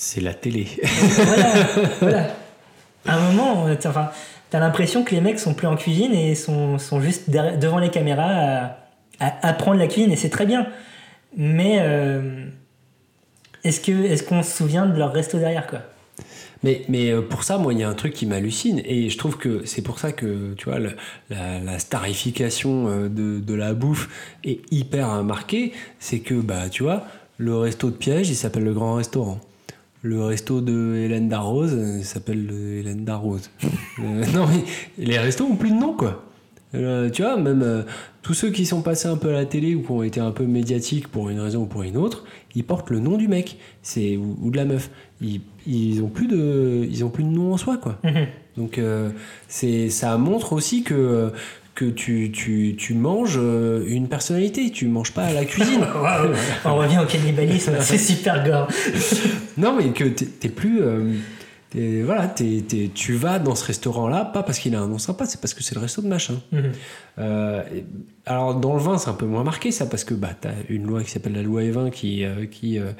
C'est la télé. Voilà, voilà. À un moment, t'as- enfin, t'as l'impression que les mecs sont plus en cuisine et sont, sont juste derrière- devant les caméras à, à apprendre la cuisine, et c'est très bien. Mais euh, est-ce que est-ce qu'on se souvient de leur resto derrière, quoi? Mais, mais euh, pour ça, moi, il y a un truc qui m'hallucine. Et je trouve que c'est pour ça que, tu vois, le- la, la starification euh, de, de la bouffe est hyper marquée. C'est que, bah, tu vois, le resto de Piège, il s'appelle le Grand Restaurant. Le resto de Hélène Darroze, euh, il s'appelle le Hélène Darroze. Euh, non, mais les restos ont plus de nom, quoi. Euh, tu vois, même euh, tous ceux qui sont passés un peu à la télé ou qui ont été un peu médiatiques pour une raison ou pour une autre, ils portent le nom du mec c'est ou, ou de la meuf. Ils, ils ont plus de ils ont plus de nom en soi quoi. Mhm. Donc euh, c'est ça montre aussi que que tu, tu, tu manges euh, une personnalité, tu manges pas à la cuisine. On revient au cannibalisme, c'est super gore. non mais que t'es plus euh, voilà, t'es- t'es- tu vas dans ce restaurant-là, pas parce qu'il a un nom sympa, c'est parce que c'est le resto de machin. Mhm. Euh, alors dans le vin, c'est un peu moins marqué ça parce que bah t'as une loi qui s'appelle la loi E20 qui euh, qui euh,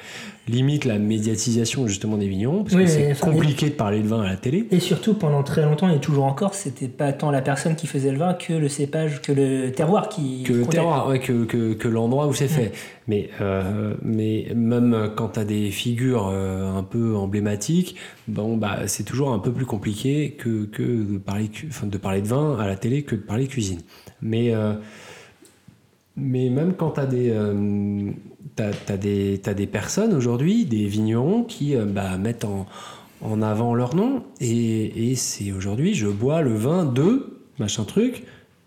limite la médiatisation justement des vignerons parce Oui, que c'est enfin, compliqué de parler de vin à la télé. Et surtout, pendant très longtemps et toujours encore, c'était pas tant la personne qui faisait le vin que le cépage, que le terroir qui. que le terroir, ouais, que, que, que l'endroit où c'est fait. Mais, euh, mais même quand tu as des figures un peu emblématiques, bon, bah, c'est toujours un peu plus compliqué que, que de, parler, enfin, de parler de vin à la télé que de parler cuisine. Mais, mais même quand tu as des, euh, des, personnes aujourd'hui, des vignerons, qui euh, bah, mettent en, en avant leur nom. Et, et c'est aujourd'hui, je bois le vin de machin truc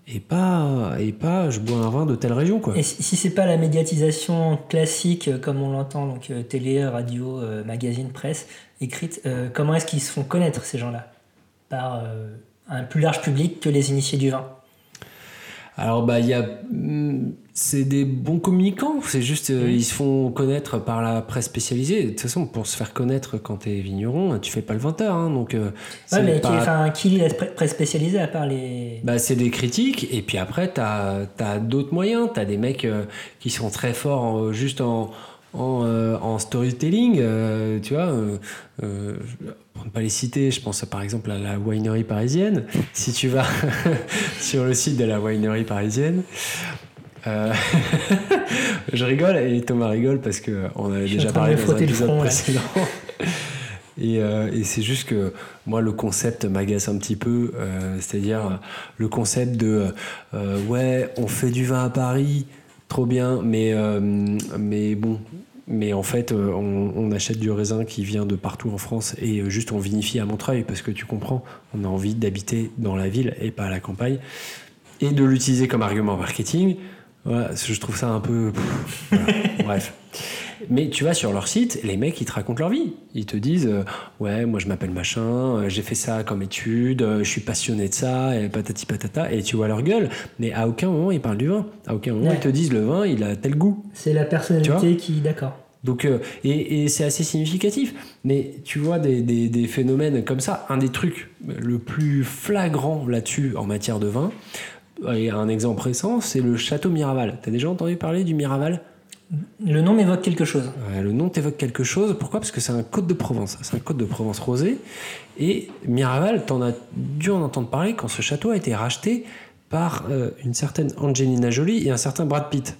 et pas, et pas je bois un vin de telle région. Quoi. Et si, si c'est pas la médiatisation classique euh, comme on l'entend, donc euh, télé, radio, magazine, presse, écrite, comment est-ce qu'ils se font connaître ces gens-là? Par un plus large public que les initiés du vin? Alors, bah, il y a. C'est des bons communicants, c'est juste, euh, ils se font connaître par la presse spécialisée. De toute façon, pour se faire connaître quand t'es vigneron, tu fais pas le 20 heures, hein, donc. euh, Ouais, mais qui, enfin, qui lit la pre- presse spécialisée à part les. Bah, c'est des critiques, et puis après, tu as, d'autres moyens. Tu as des mecs euh, qui sont très forts en- juste en, en, euh, en storytelling, tu vois. pour ne pas les citer, je pense par exemple à la winery parisienne. Si tu vas sur le site de la winery parisienne, euh, je rigole et Thomas rigole parce qu'on avait Je déjà parlé dans un épisode front, précédent. Et, euh, et c'est juste que moi, le concept m'agace un petit peu. euh, C'est-à-dire le concept de ouais, on fait du vin à Paris, trop bien, mais, mais bon. Mais en fait, on, on achète du raisin qui vient de partout en France et juste on vinifie à Montreuil parce que tu comprends, on a envie d'habiter dans la ville et pas à la campagne et de l'utiliser comme argument marketing. Voilà, je trouve ça un peu. pff, voilà, bref. Mais tu vas sur leur site, les mecs ils te racontent leur vie. Ils te disent euh, ouais moi je m'appelle machin, euh, j'ai fait ça comme étude, euh, je suis passionné de ça et patati patata et tu vois leur gueule. Mais à aucun moment ils parlent du vin. À aucun moment Ouais. ils te disent le vin il a tel goût. C'est la personnalité qui. D'accord. Donc, et, et c'est assez significatif. Mais tu vois des, des- des phénomènes comme ça. Un des trucs le plus flagrant là-dessus en matière de vin, et un exemple récent, c'est le château Miraval. T'as déjà entendu parler du Miraval? Le nom m'évoque quelque chose. Ouais, Le nom t'évoque quelque chose. Pourquoi? Parce que c'est un côte de Provence. C'est un côte de Provence rosé. Et Miraval, t'en as dû en entendre parler quand ce château a été racheté par euh, une certaine Angelina Jolie et un certain Brad Pitt.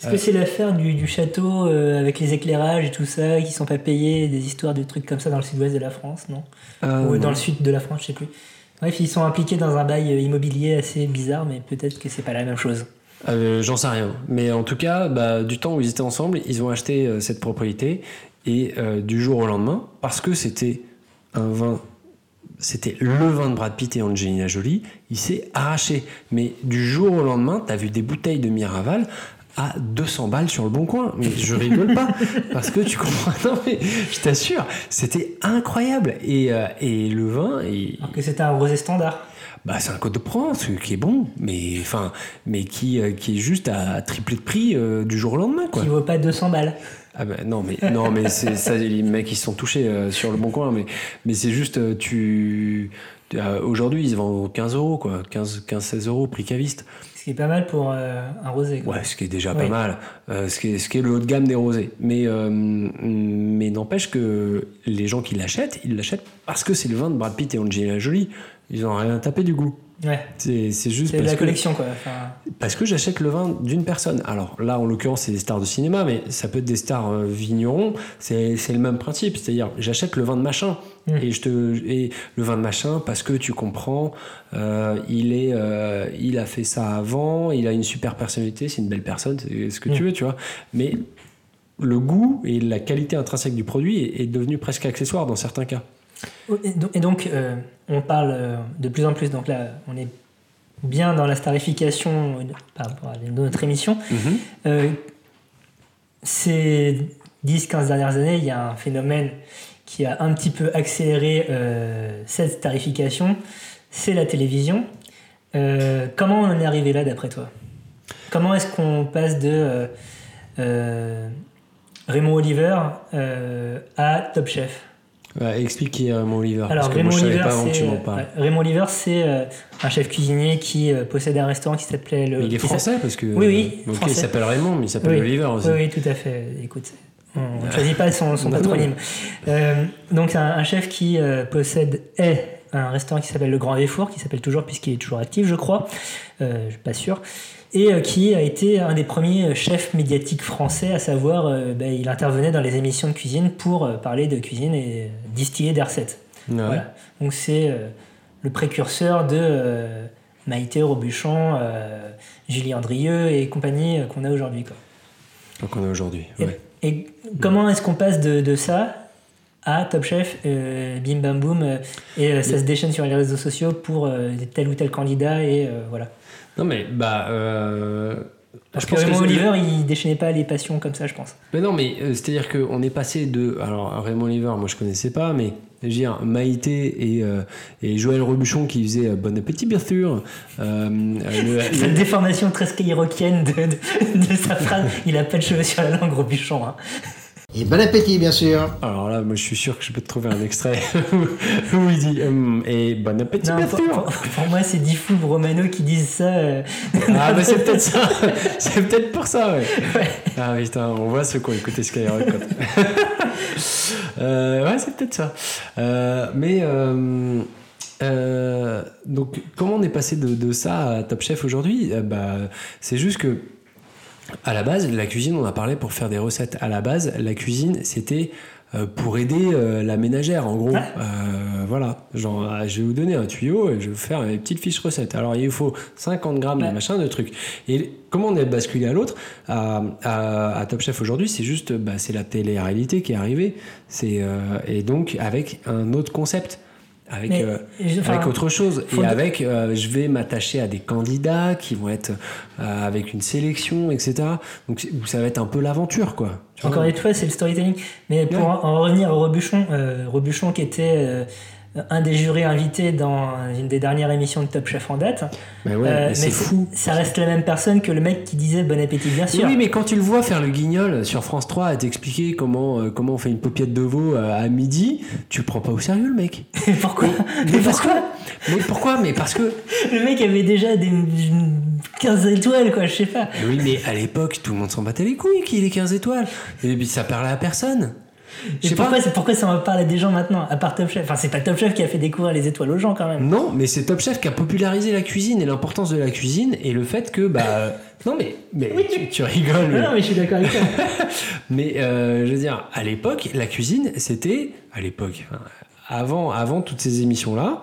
Est-ce que c'est l'affaire du, du château euh, avec les éclairages et tout ça qui sont pas payés, des histoires de trucs comme ça dans le sud-ouest de la France, non? Euh, Ou dans le sud de la France, je sais plus. Bref, ils sont impliqués dans un bail immobilier assez bizarre, mais peut-être que c'est pas la même chose. Euh, J'en sais rien. Mais en tout cas, bah, du temps où ils étaient ensemble, ils ont acheté euh, cette propriété. Et euh, du jour au lendemain, parce que c'était un vin, c'était le vin de Brad Pitt et Angelina Jolie, il s'est arraché. Mais du jour au lendemain, tu as vu des bouteilles de Miraval à 200 balles sur le bon coin. Mais je rigole pas, parce que tu comprends. Non, mais je t'assure, c'était incroyable. Et, euh, et le vin, Alors que c'était un rosé standard. bah, c'est un Côte de Provence qui est bon, mais enfin, mais qui, euh, qui est juste à tripler de prix euh, du jour au lendemain, quoi. Qui vaut pas 200 balles. Ah bah, non, mais non, mais c'est ça, les mecs ils se sont touchés sur le bon coin, mais mais c'est juste tu aujourd'hui ils se vendent 15 euros quoi, 15 15 16 euros prix caviste. Ce qui est pas mal pour euh, un rosé. quoi. Ouais, ce qui est déjà Oui. pas mal, euh, ce qui est ce qui est le haut de gamme des rosés. Mais euh, mais n'empêche que les gens qui l'achètent, ils l'achètent parce que c'est le vin de Brad Pitt et Angelina Jolie. Ils ont rien tapé du goût. Ouais. C'est juste C'est de parce la que- collection, quoi. Enfin, Parce que j'achète le vin d'une personne. Alors là, en l'occurrence, c'est des stars de cinéma, mais ça peut être des stars euh, vignerons. C'est le même principe. C'est-à-dire, j'achète le vin de machin. Mm. Et, je te, et le vin de machin, parce que tu comprends, euh, il, est, euh, il a fait ça avant, il a une super personnalité, c'est une belle personne, c'est ce que tu Mm. veux, tu vois. Mais le goût et la qualité intrinsèque du produit est devenu presque accessoire dans certains cas. Et donc, euh, on parle euh, de plus en plus, donc là, on est bien dans la starification euh, par rapport à notre émission. Euh, ces 10-15 dernières années, il y a un phénomène qui a un petit peu accéléré euh, cette starification, c'est la télévision. Comment on en est arrivé là, d'après toi? Comment est-ce qu'on passe de Raymond Oliver à Top Chef? Ouais, explique qui est Raymond Oliver. alors parce que Raymond moi, je savais Oliver, pas avant que tu c'est m'en parles. ouais, Raymond Oliver, c'est euh, un chef cuisinier qui euh, possède un restaurant qui s'appelait le. Mais il est français parce que. Oui, oui, Ok, français. il s'appelle Raymond, mais il s'appelle Oui. Oliver aussi. Oui, oui, tout à fait. Écoute, on ne choisit pas son, patronyme. Euh, donc, c'est un, un chef qui euh, possède est un restaurant qui s'appelle Le Grand Véfour, qui s'appelle toujours, puisqu'il est toujours actif, je crois. Euh, je suis pas sûr. Et euh, qui a été un des premiers chefs médiatiques français, à savoir, euh, ben, il intervenait dans les émissions de cuisine pour euh, parler de cuisine et distiller des recettes. Ouais. Voilà. Donc c'est euh, le précurseur de euh, Maïté Robuchon, euh, Julie Andrieux et compagnie euh, qu'on a aujourd'hui. quoi. Donc on est aujourd'hui. Et, ouais. et comment est-ce qu'on passe de, de ça à Top Chef, euh, bim bam boum, euh, et euh, ça se déchaîne sur les réseaux sociaux pour euh, tel ou tel candidat, et euh, voilà. Non, mais bah. euh, Parce je que Raymond Oliver, il déchaînait pas les passions comme ça, je pense. Mais non, mais euh, c'est-à-dire qu'on est passé de. Alors, Raymond Oliver, moi je connaissais pas, mais je veux dire, Maïté et, euh, et Joël Robuchon qui faisaient euh, Bon appétit, bien sûr. Le- Cette le- déformation très skyrockienne de, de, de sa phrase, il a pas de cheveux sur la langue, Robuchon. Hein. Et bon appétit, bien sûr. alors là, moi je suis sûr que je peux te trouver un extrait où il dit Hum, Et bon appétit, Non, bien pour, sûr. pour- pour moi, c'est Diffoul ou Romano qui disent ça. euh, Ah, bah c'est peut-être ça. c'est peut-être pour ça, ouais. Ah, putain, on voit ceux qui ont écouté Skyrock. quand- Euh, ouais, c'est peut-être ça. Euh, mais. euh, euh, donc, comment on est passé de, de ça à Top Chef aujourd'hui? Euh, bah, C'est juste que. À la base, la cuisine, on a parlé pour faire des recettes. À la base, la cuisine, c'était euh, pour aider euh, la ménagère, en gros. Ouais. Euh, voilà. Genre, ah, je vais vous donner un tuyau et je vais vous faire une petite fiche recette. Alors, il faut 50 grammes Ouais. de machin, de trucs. Et comment on est basculé à l'autre à, à- à Top Chef aujourd'hui C'est juste, bah, c'est la télé-réalité qui est arrivée. C'est, euh, et donc, avec un autre concept. Avec, Mais, euh, enfin, avec autre chose. Et avec, euh, je vais m'attacher à des candidats qui vont être euh, avec une sélection, etc. Donc, ça va être un peu l'aventure, quoi. Encore une fois, c'est le storytelling. Mais pour Ouais. en en revenir au Robuchon, euh, Robuchon qui était euh, un des jurés invités dans une des dernières émissions de Top Chef en date. Mais ouais, Euh, mais c'est fou. Ça reste la même personne que le mec qui disait bon appétit, bien sûr. Oui, mais quand tu le vois faire le guignol sur France 3 à t'expliquer comment, euh, comment on fait une paupiette de veau euh, à midi, tu le prends pas au sérieux, le mec. pourquoi Mais pourquoi Mais pourquoi Mais parce que. Le mec avait déjà des une 15 étoiles, quoi, je sais pas. Mais oui, mais à l'époque, tout le monde s'en battait les couilles qu'il ait 15 étoiles. Et puis ça parlait à personne. Je Et sais pas. pourquoi, pourquoi ça en parle à des gens maintenant, à part Top Chef? Enfin, c'est pas Top Chef qui a fait découvrir les étoiles aux gens quand même. Non, mais c'est Top Chef qui a popularisé la cuisine et l'importance de la cuisine et le fait que bah non mais mais tu, tu rigoles. Non, mais- non, mais je suis d'accord avec toi. Mais euh, je veux dire, à l'époque, la cuisine, c'était à l'époque, avant, avant toutes ces émissions-là.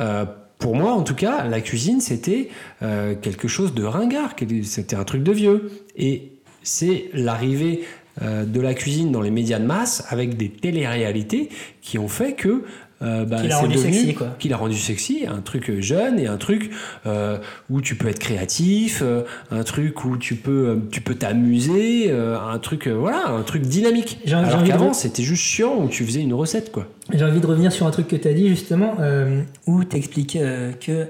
euh, pour moi, en tout cas, la cuisine, c'était euh, quelque chose de ringard. C'était un truc de vieux. Et c'est l'arrivée de la cuisine dans les médias de masse avec des téléréalités qui ont fait que euh, bah, Qui l'a c'est rendu devenu- sexy, quoi. Qui l'a rendu sexy, un truc jeune et un truc euh, où tu peux être créatif, euh, un truc où tu peux euh, tu peux t'amuser, euh, un truc euh, voilà, un truc dynamique. J'ai- Alors envie de qu'avant c'était juste chiant où tu faisais une recette quoi. J'ai envie de revenir sur un truc que tu as dit justement, euh, où tu expliques que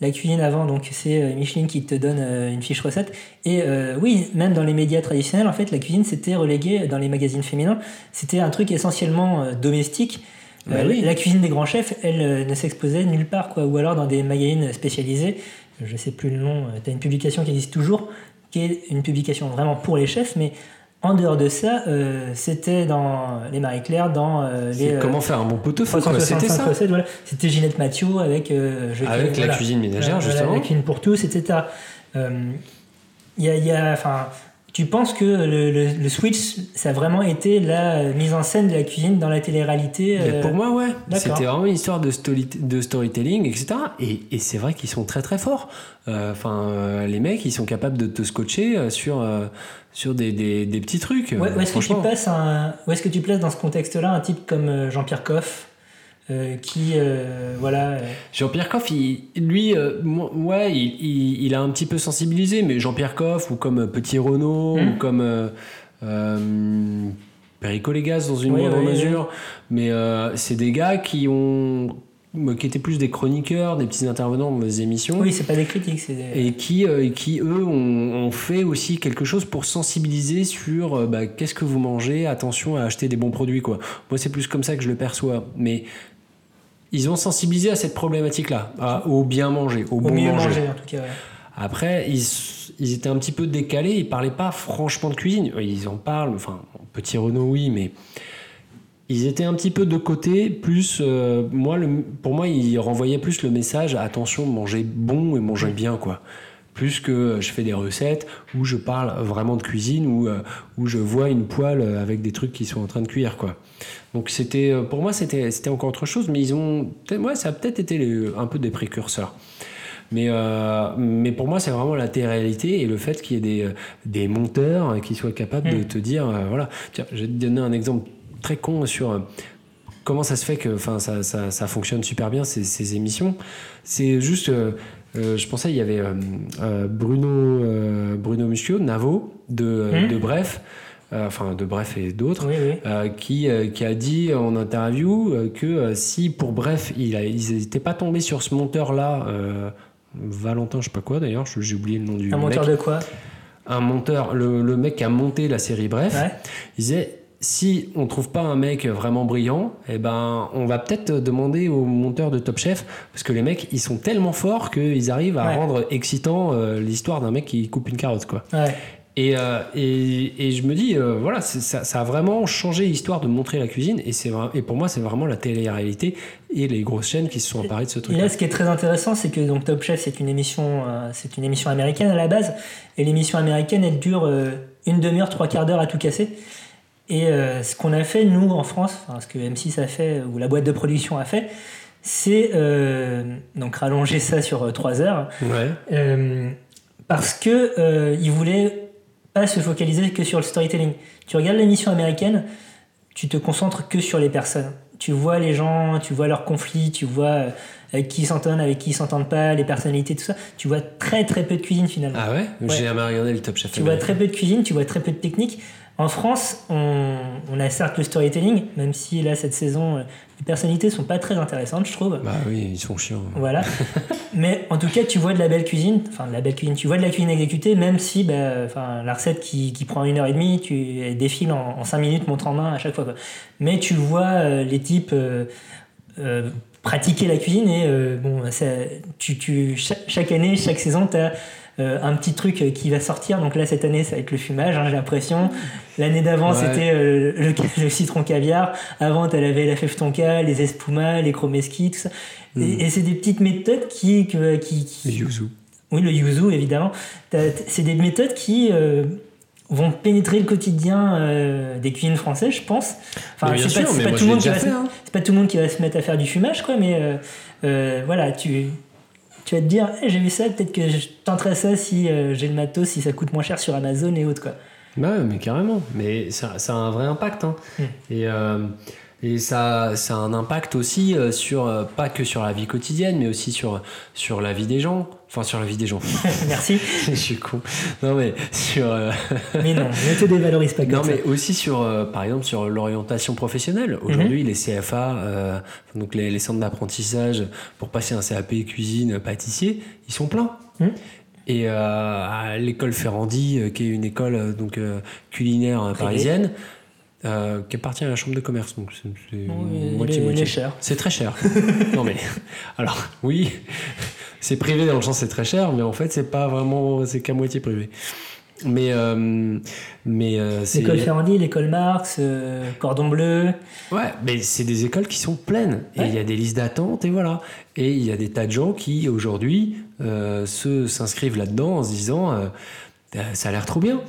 la cuisine avant, donc c'est euh, Micheline qui te donne euh, une fiche recette. Et euh, oui, même dans les médias traditionnels, en fait, la cuisine c'était relégué dans les magazines féminins. C'était un truc essentiellement domestique. Bah Euh, oui. La cuisine des grands chefs, elle ne s'exposait nulle part, quoi. Ou alors dans des magazines spécialisés. Je sais plus le nom. Tu as une publication qui existe toujours, qui est une publication vraiment pour les chefs, mais en dehors de ça, euh, c'était dans les Marie-Claire, dans euh, les. Euh, comment faire un bon. 365 C'était ça. voilà. C'était Ginette Mathieu avec, je- Avec la cuisine ménagère, justement. La cuisine pour tous, etc. Il y a, il y a- enfin, tu penses que le, le- le switch, ça a vraiment été la euh, mise en scène de la cuisine dans la télé-réalité euh, pour moi, ouais. C'était vraiment une histoire de, story- de storytelling, etc. Et, et c'est vrai qu'ils sont très très forts. Euh, Enfin, euh, les mecs, ils sont capables de te scotcher sur, euh, sur des, des, des petits trucs. Ouais, où est-ce que tu passes un, où est-ce que tu places dans ce contexte-là un type comme Jean-Pierre Coff? Euh, qui euh, voilà euh, Jean-Pierre Coff, il- lui, ouais, il, il- il a un petit peu sensibilisé, mais Jean-Pierre Coff, ou comme Petit Renault, Hmm. ou comme euh, euh, Perico Légas dans une Oui, moindre oui, oui. mesure, mais c'est des gars qui ont qui étaient plus des chroniqueurs, des petits intervenants dans des émissions. oui c'est pas des critiques c'est des... Et qui, euh, et qui eux, ont, ont fait aussi quelque chose pour sensibiliser sur euh, bah, qu'est-ce que vous mangez, attention à acheter des bons produits. Quoi. Moi, c'est plus comme ça que je le perçois. Mais ils ont sensibilisé à cette problématique-là, au bien manger, au, au bon mieux manger. manger en tout cas ouais. Après, ils, ils étaient un petit peu décalés, ils parlaient pas franchement de cuisine. Ils en parlent, enfin, Petit Renault, oui, mais ils étaient un petit peu de côté. Plus, euh, moi, le, pour moi, ils renvoyaient plus le message attention, mangez bon et mangez bien, quoi. Plus que je fais des recettes où je parle vraiment de cuisine, où, euh, où je vois une poêle avec des trucs qui sont en train de cuire, quoi. Donc c'était, euh, pour moi, c'était, c'était encore autre chose, mais ils ont, ouais, ça a peut-être été les- un peu des précurseurs. Mais, euh, mais pour moi, c'est vraiment la télé-réalité et le fait qu'il y ait des, des monteurs qui soient capables de Mm. te dire, euh, voilà. Tiens, je vais te donner un exemple très con sur comment ça se fait que enfin, ça, ça, ça fonctionne super bien, ces, ces émissions. C'est juste, euh, euh, je pensais, il y avait euh, euh, Bruno, Bruno Muschio, Navo, de, Hmm. de Bref, enfin de Bref et d'autres. Oui, oui. qui, qui a dit en interview que si pour bref il a- ils n'étaient pas tombés sur ce monteur là Valentin je sais pas quoi d'ailleurs j'ai oublié le nom du Un mec monteur de quoi? Un monteur le, le mec qui a monté la série bref Ouais. il disait si on trouve pas un mec vraiment brillant, eh ben, on va peut-être demander aux monteurs de Top Chef, parce que les mecs, ils sont tellement forts qu'ils arrivent à Ouais. rendre excitant euh, l'histoire d'un mec qui coupe une carotte, quoi. Ouais. Et, euh, et, et je me dis, euh, voilà, ça, ça a vraiment changé l'histoire de montrer la cuisine, et, et pour moi, c'est vraiment la télé-réalité et les grosses chaînes qui se sont emparées de ce Et truc. là, ce qui est très intéressant, c'est que donc Top Chef, c'est une émission, euh, c'est une émission américaine à la base, et l'émission américaine, elle dure une demi-heure, trois quarts d'heure à tout casser. Et euh, ce qu'on a fait nous en France, enfin, ce que M6 a fait ou la boîte de production a fait, c'est euh, donc rallonger ça sur euh, trois heures, Ouais. euh, parce que euh, ils voulaient pas se focaliser que sur le storytelling. Tu regardes l'émission américaine, tu te concentres que sur les personnes. Tu vois les gens, tu vois leurs conflits, tu vois euh, avec qui ils s'entendent, avec qui ils s'entendent pas, les personnalités, tout ça. Tu vois très très peu de cuisine finalement. Ah ouais, J'ai jamais regardé le Top Chef. Tu vois très peu de cuisine, tu vois très peu de technique. En France, on, on a certes le storytelling, même si là cette saison, euh, les personnalités sont pas très intéressantes, je trouve. Bah oui, ils sont chiants. Voilà. Mais en tout cas, tu vois de la belle cuisine, enfin de la belle cuisine, tu vois de la cuisine exécutée, même si bah, enfin, la recette qui, qui prend une heure et demie, tu elle défile en, en cinq minutes, montre en main à chaque fois. Quoi. Mais tu vois euh, les types euh, euh, pratiquer la cuisine et euh, bon, ça, tu, tu, chaque, chaque année, chaque saison, tu as un petit truc qui va sortir. Donc là, cette année, ça va être le fumage, hein, j'ai l'impression. L'année d'avant, Ouais. c'était euh, le, le citron caviar. Avant, tu avais la fève tonka, les espumas, les chromeski, tout ça. Mm. Et, et c'est des petites méthodes qui, qui, qui- Yuzu. oui, le yuzu, évidemment. C'est des méthodes qui euh, vont pénétrer le quotidien euh, des cuisines françaises, je pense. Enfin, c'est pas, pas le hein. pas tout le monde qui va se mettre à faire du fumage, quoi. Mais voilà, tu tu vas te dire, Eh, j'ai vu ça, peut-être que je tenterai ça si euh, j'ai le matos, si ça coûte moins cher sur Amazon et autres, quoi. Bah ouais, mais carrément. Mais ça, ça a un vrai impact. hein. Mm. Et, euh, et ça, ça a un impact aussi euh, sur, euh, pas que sur la vie quotidienne, mais aussi sur, sur la vie des gens. Enfin, sur la vie des gens. Merci. Je suis con. Non, mais sur. euh, mais non, ne te dévalorise pas comme non, ça. mais aussi sur, euh, par exemple, sur l'orientation professionnelle. Aujourd'hui, les CFA, euh, donc les, les centres d'apprentissage pour passer un CAP cuisine, pâtissier, ils sont pleins. Mhm. Et euh, à l'école Ferrandi, euh, qui est une école euh, donc euh, culinaire parisienne, euh, qui appartient à la chambre de commerce, donc c'est c'est Oui, il est- moitié il est moitié. cher. C'est très cher. non mais alors oui, c'est privé dans le sens c'est très cher, mais en fait c'est pas vraiment, c'est qu'à moitié privé. Mais euh, mais euh, L'école Ferrandi, l'école Marx, euh, Cordon Bleu. Ouais, mais c'est des écoles qui sont pleines. Et Ouais. il y a des listes d'attente, et voilà. Et il y a des tas de gens qui, aujourd'hui, se, s'inscrivent là-dedans en se disant ça a l'air trop bien.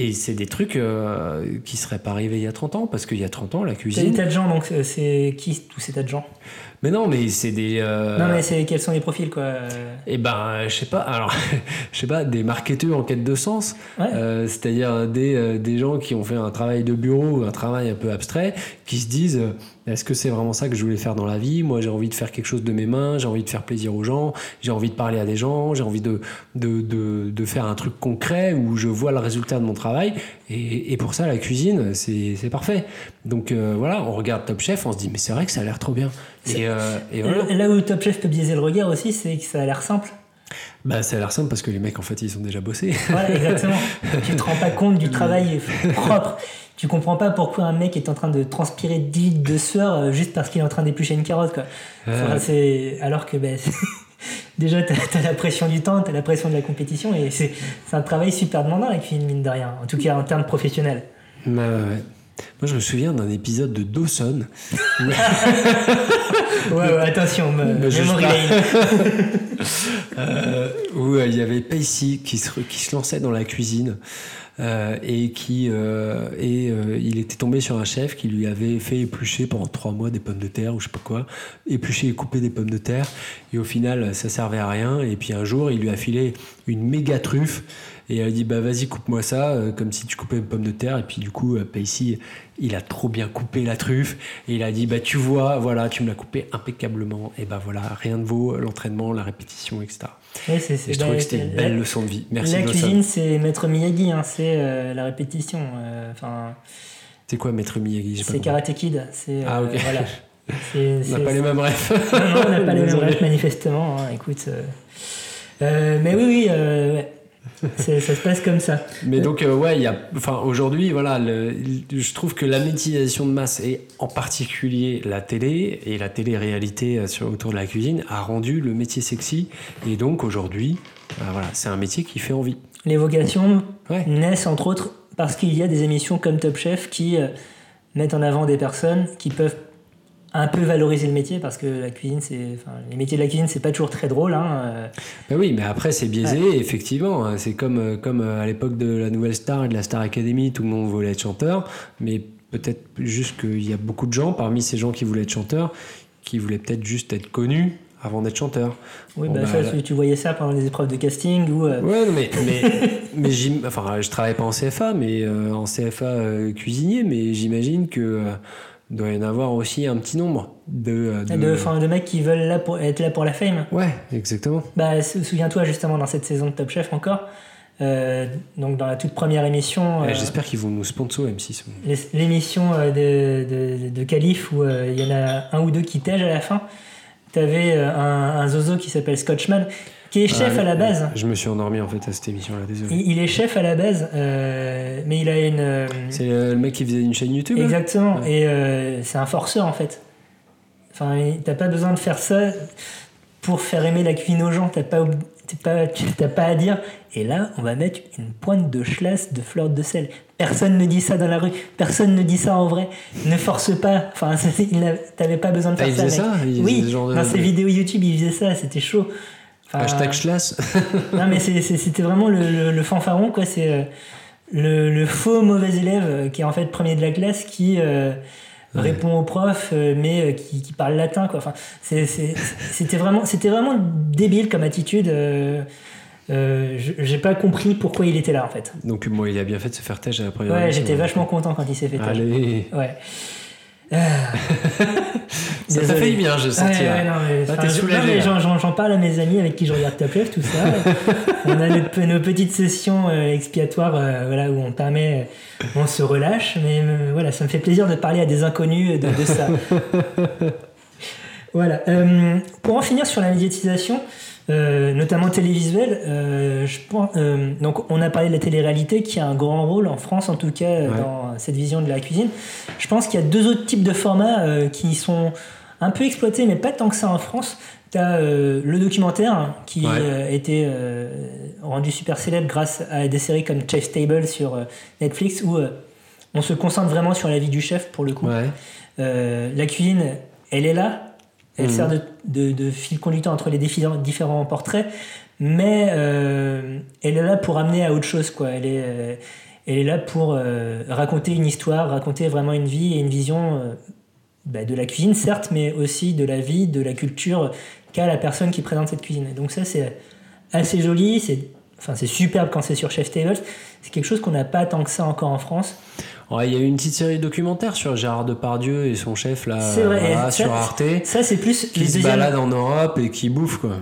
Et c'est des trucs euh, qui seraient pas arrivés il y a 30 ans, parce qu'il y a 30 ans, la T'as des cuisine. tas de gens, donc euh, c'est qui tous ces tas de gens? Mais non, mais c'est des. euh, Non, mais c'est quels sont les profils, quoi? Eh ben, je sais pas. Alors, je sais pas, des marketeurs en quête de sens. Ouais. Euh, C'est-à-dire des, euh, des gens qui ont fait un travail de bureau, un travail un peu abstrait, qui se disent euh, est-ce que c'est vraiment ça que je voulais faire dans la vie? Moi, j'ai envie de faire quelque chose de mes mains, j'ai envie de faire plaisir aux gens, j'ai envie de parler à des gens, j'ai envie de, de, de, de faire un truc concret où je vois le résultat de mon travail. Et, et pour ça, la cuisine, c'est parfait. Donc euh, voilà, on regarde Top Chef, on se dit mais c'est vrai que ça a l'air trop bien. Et, euh, et voilà. Là où Top Chef peut biaiser le regard aussi, c'est que ça a l'air simple. Bah, ça a l'air simple parce que les mecs, en fait, ils ont déjà bossé. Voilà, exactement. tu te rends pas compte du travail propre. Tu comprends pas pourquoi un mec est en train de transpirer 10 litres de sueur euh, juste parce qu'il est en train d'éplucher une carotte. Quoi. Enfin. Alors que ben, déjà, tu as, la pression du temps, tu as la pression de la compétition et c'est, un travail super demandant avec une mine de rien. En tout cas, en termes professionnels. Bah, ouais. Moi, je me souviens d'un épisode de Dawson. Ouais, ouais, attention, me, lane. euh, où euh, il y avait Pacey qui se, qui se lançait dans la cuisine euh, et qui euh, et euh, il était tombé sur un chef qui lui avait fait éplucher pendant trois mois des pommes de terre ou je sais pas quoi, éplucher et couper des pommes de terre. Et au final ça servait à rien. Et puis un jour il lui a filé une méga truffe Et elle dit bah vas-y coupe-moi ça euh, comme si tu coupais une pomme de terre. Et puis du coup euh, Pacey il a trop bien coupé la truffe et il a dit bah tu vois voilà tu me l'as coupé impeccablement et bah voilà rien ne vaut l'entraînement, la répétition etc. Ouais, Et je trouvais que c'était une la- belle leçon de vie. Merci la cuisine, c'est Maître Miyagi, hein, c'est euh, la répétition. euh, Enfin, C'est quoi Maître Miyagi? C'est. Karate Kid. C'est, Ah, euh, ok. voilà. On n'a c'est- pas les mêmes rêves. Non, non, on n'a pas les mêmes rêves, manifestement. hein, écoute. mais oui, oui, ouais. Ça se passe comme ça. Mais donc, euh, ouais, y a, enfin, aujourd'hui, voilà, le- je trouve que la médiatisation de masse et en particulier la télé et la télé-réalité euh, sur, autour de la cuisine a rendu le métier sexy. Et donc, aujourd'hui, euh, voilà, c'est un métier qui fait envie. Les vocations Ouais. naissent entre autres parce qu'il y a des émissions comme Top Chef qui euh, mettent en avant des personnes qui peuvent un peu valoriser le métier parce que la cuisine, c'est, enfin, les métiers de la cuisine, c'est pas toujours très drôle. Hein. Ben oui, mais après, c'est biaisé, effectivement. hein. C'est comme, euh, comme euh, à l'époque de la Nouvelle Star et de la Star Academy, tout le monde voulait être chanteur. Mais peut-être juste qu'il y a beaucoup de gens, parmi ces gens qui voulaient être chanteurs, qui voulaient peut-être juste être connus avant d'être chanteurs. Oui, Bon, bah, bah, ça, tu, voyais ça pendant les épreuves de casting ou euh, Ouais, mais, mais, mais enfin, je travaille pas en CFA, mais euh, en CFA euh, cuisinier, mais j'imagine que doit y en avoir aussi un petit nombre de. euh, de- de, enfin, de mecs qui veulent là pour, être là pour la fame. Ouais, exactement. Bah, sou- souviens-toi justement dans cette saison de Top Chef encore, euh, donc dans la toute première émission, Ouais, euh, J'espère qu'ils vont nous sponsor M6. l'es- l'émission de, de, de Calif où euh, il y en a un ou deux qui tègent à la fin. T'avais un, un zozo qui s'appelle Scotchman, qui est chef Ah, à la base. Je me suis endormi en fait à cette émission-là, désolé. Il, il est chef à la base, euh, mais il a une. euh, C'est le, le mec qui faisait une chaîne YouTube là Exactement. Ouais. Et euh, c'est un forceur en fait. Enfin, t'as pas besoin de faire ça pour faire aimer la cuisine aux gens. T'as pas, pas, pas à dire. Et là, on va mettre une pointe de chlasse de fleur de sel. Personne ne dit ça dans la rue. Personne ne dit ça en vrai. Ne force pas. Enfin, il t'avais pas besoin de Ah, faire il ça. faisait mec. ça Il faisait Oui. genre de- Dans ses vidéos YouTube, il faisait ça. C'était chaud. Hashtag Schlass. non, mais c'était vraiment le, le- le fanfaron, quoi. C'est euh, le, le faux mauvais élève euh, qui est en fait premier de la classe qui euh, répond au prof, euh, mais euh, qui, qui parle latin, quoi. Enfin, c'était vraiment, c'était vraiment débile comme attitude. euh, euh, je- J'ai pas compris pourquoi il était là, en fait. Donc, moi, il a bien fait de se faire têche à la première Ouais, j'étais vachement content quand il s'est fait. têche. Allez. Ouais. Ah. Ça t'a du bien, je Ouais, sentis. ouais, là. non, mais, Ah, soulagé, j'en- parle à mes amis avec qui je regarde Top Chef, tout ça. on a nos, nos petites sessions euh, expiatoires euh, voilà, où on permet, on se relâche, mais euh, voilà, ça me fait plaisir de parler à des inconnus de, de ça. voilà. euh, pour en finir sur la médiatisation, euh, notamment télévisuelle, euh, je pense, euh, donc on a parlé de la télé-réalité qui a un grand rôle en France en tout cas euh, Ouais. dans cette vision de la cuisine. Je pense qu'il y a deux autres types de formats euh, qui sont un peu exploités, mais pas tant que ça en France. Tu as le documentaire qui Ouais. euh, a été euh, rendu super célèbre grâce à des séries comme Chef's Table sur euh, Netflix où euh, on se concentre vraiment sur la vie du chef pour le coup. Ouais. Euh, la cuisine, elle est là. Elle Mhm. sert de, de- de fil conducteur entre les différents portraits, mais euh, elle est là pour amener à autre chose. Quoi. Elle, est, euh, elle est là pour euh, raconter une histoire, raconter vraiment une vie et une vision bah, de la cuisine, certes, mais aussi de la vie, de la culture qu'a la personne qui présente cette cuisine. Et donc ça, c'est assez joli, c'est enfin, c'est superbe quand c'est sur Chef Tables. C'est quelque chose qu'on n'a pas tant que ça encore en France. Ouais, Il y a eu une petite série documentaire sur Gérard Depardieu et son chef là, vrai, ça- sur Arte, Ça, c'est plus qui se balade en Europe et qui bouffe quoi.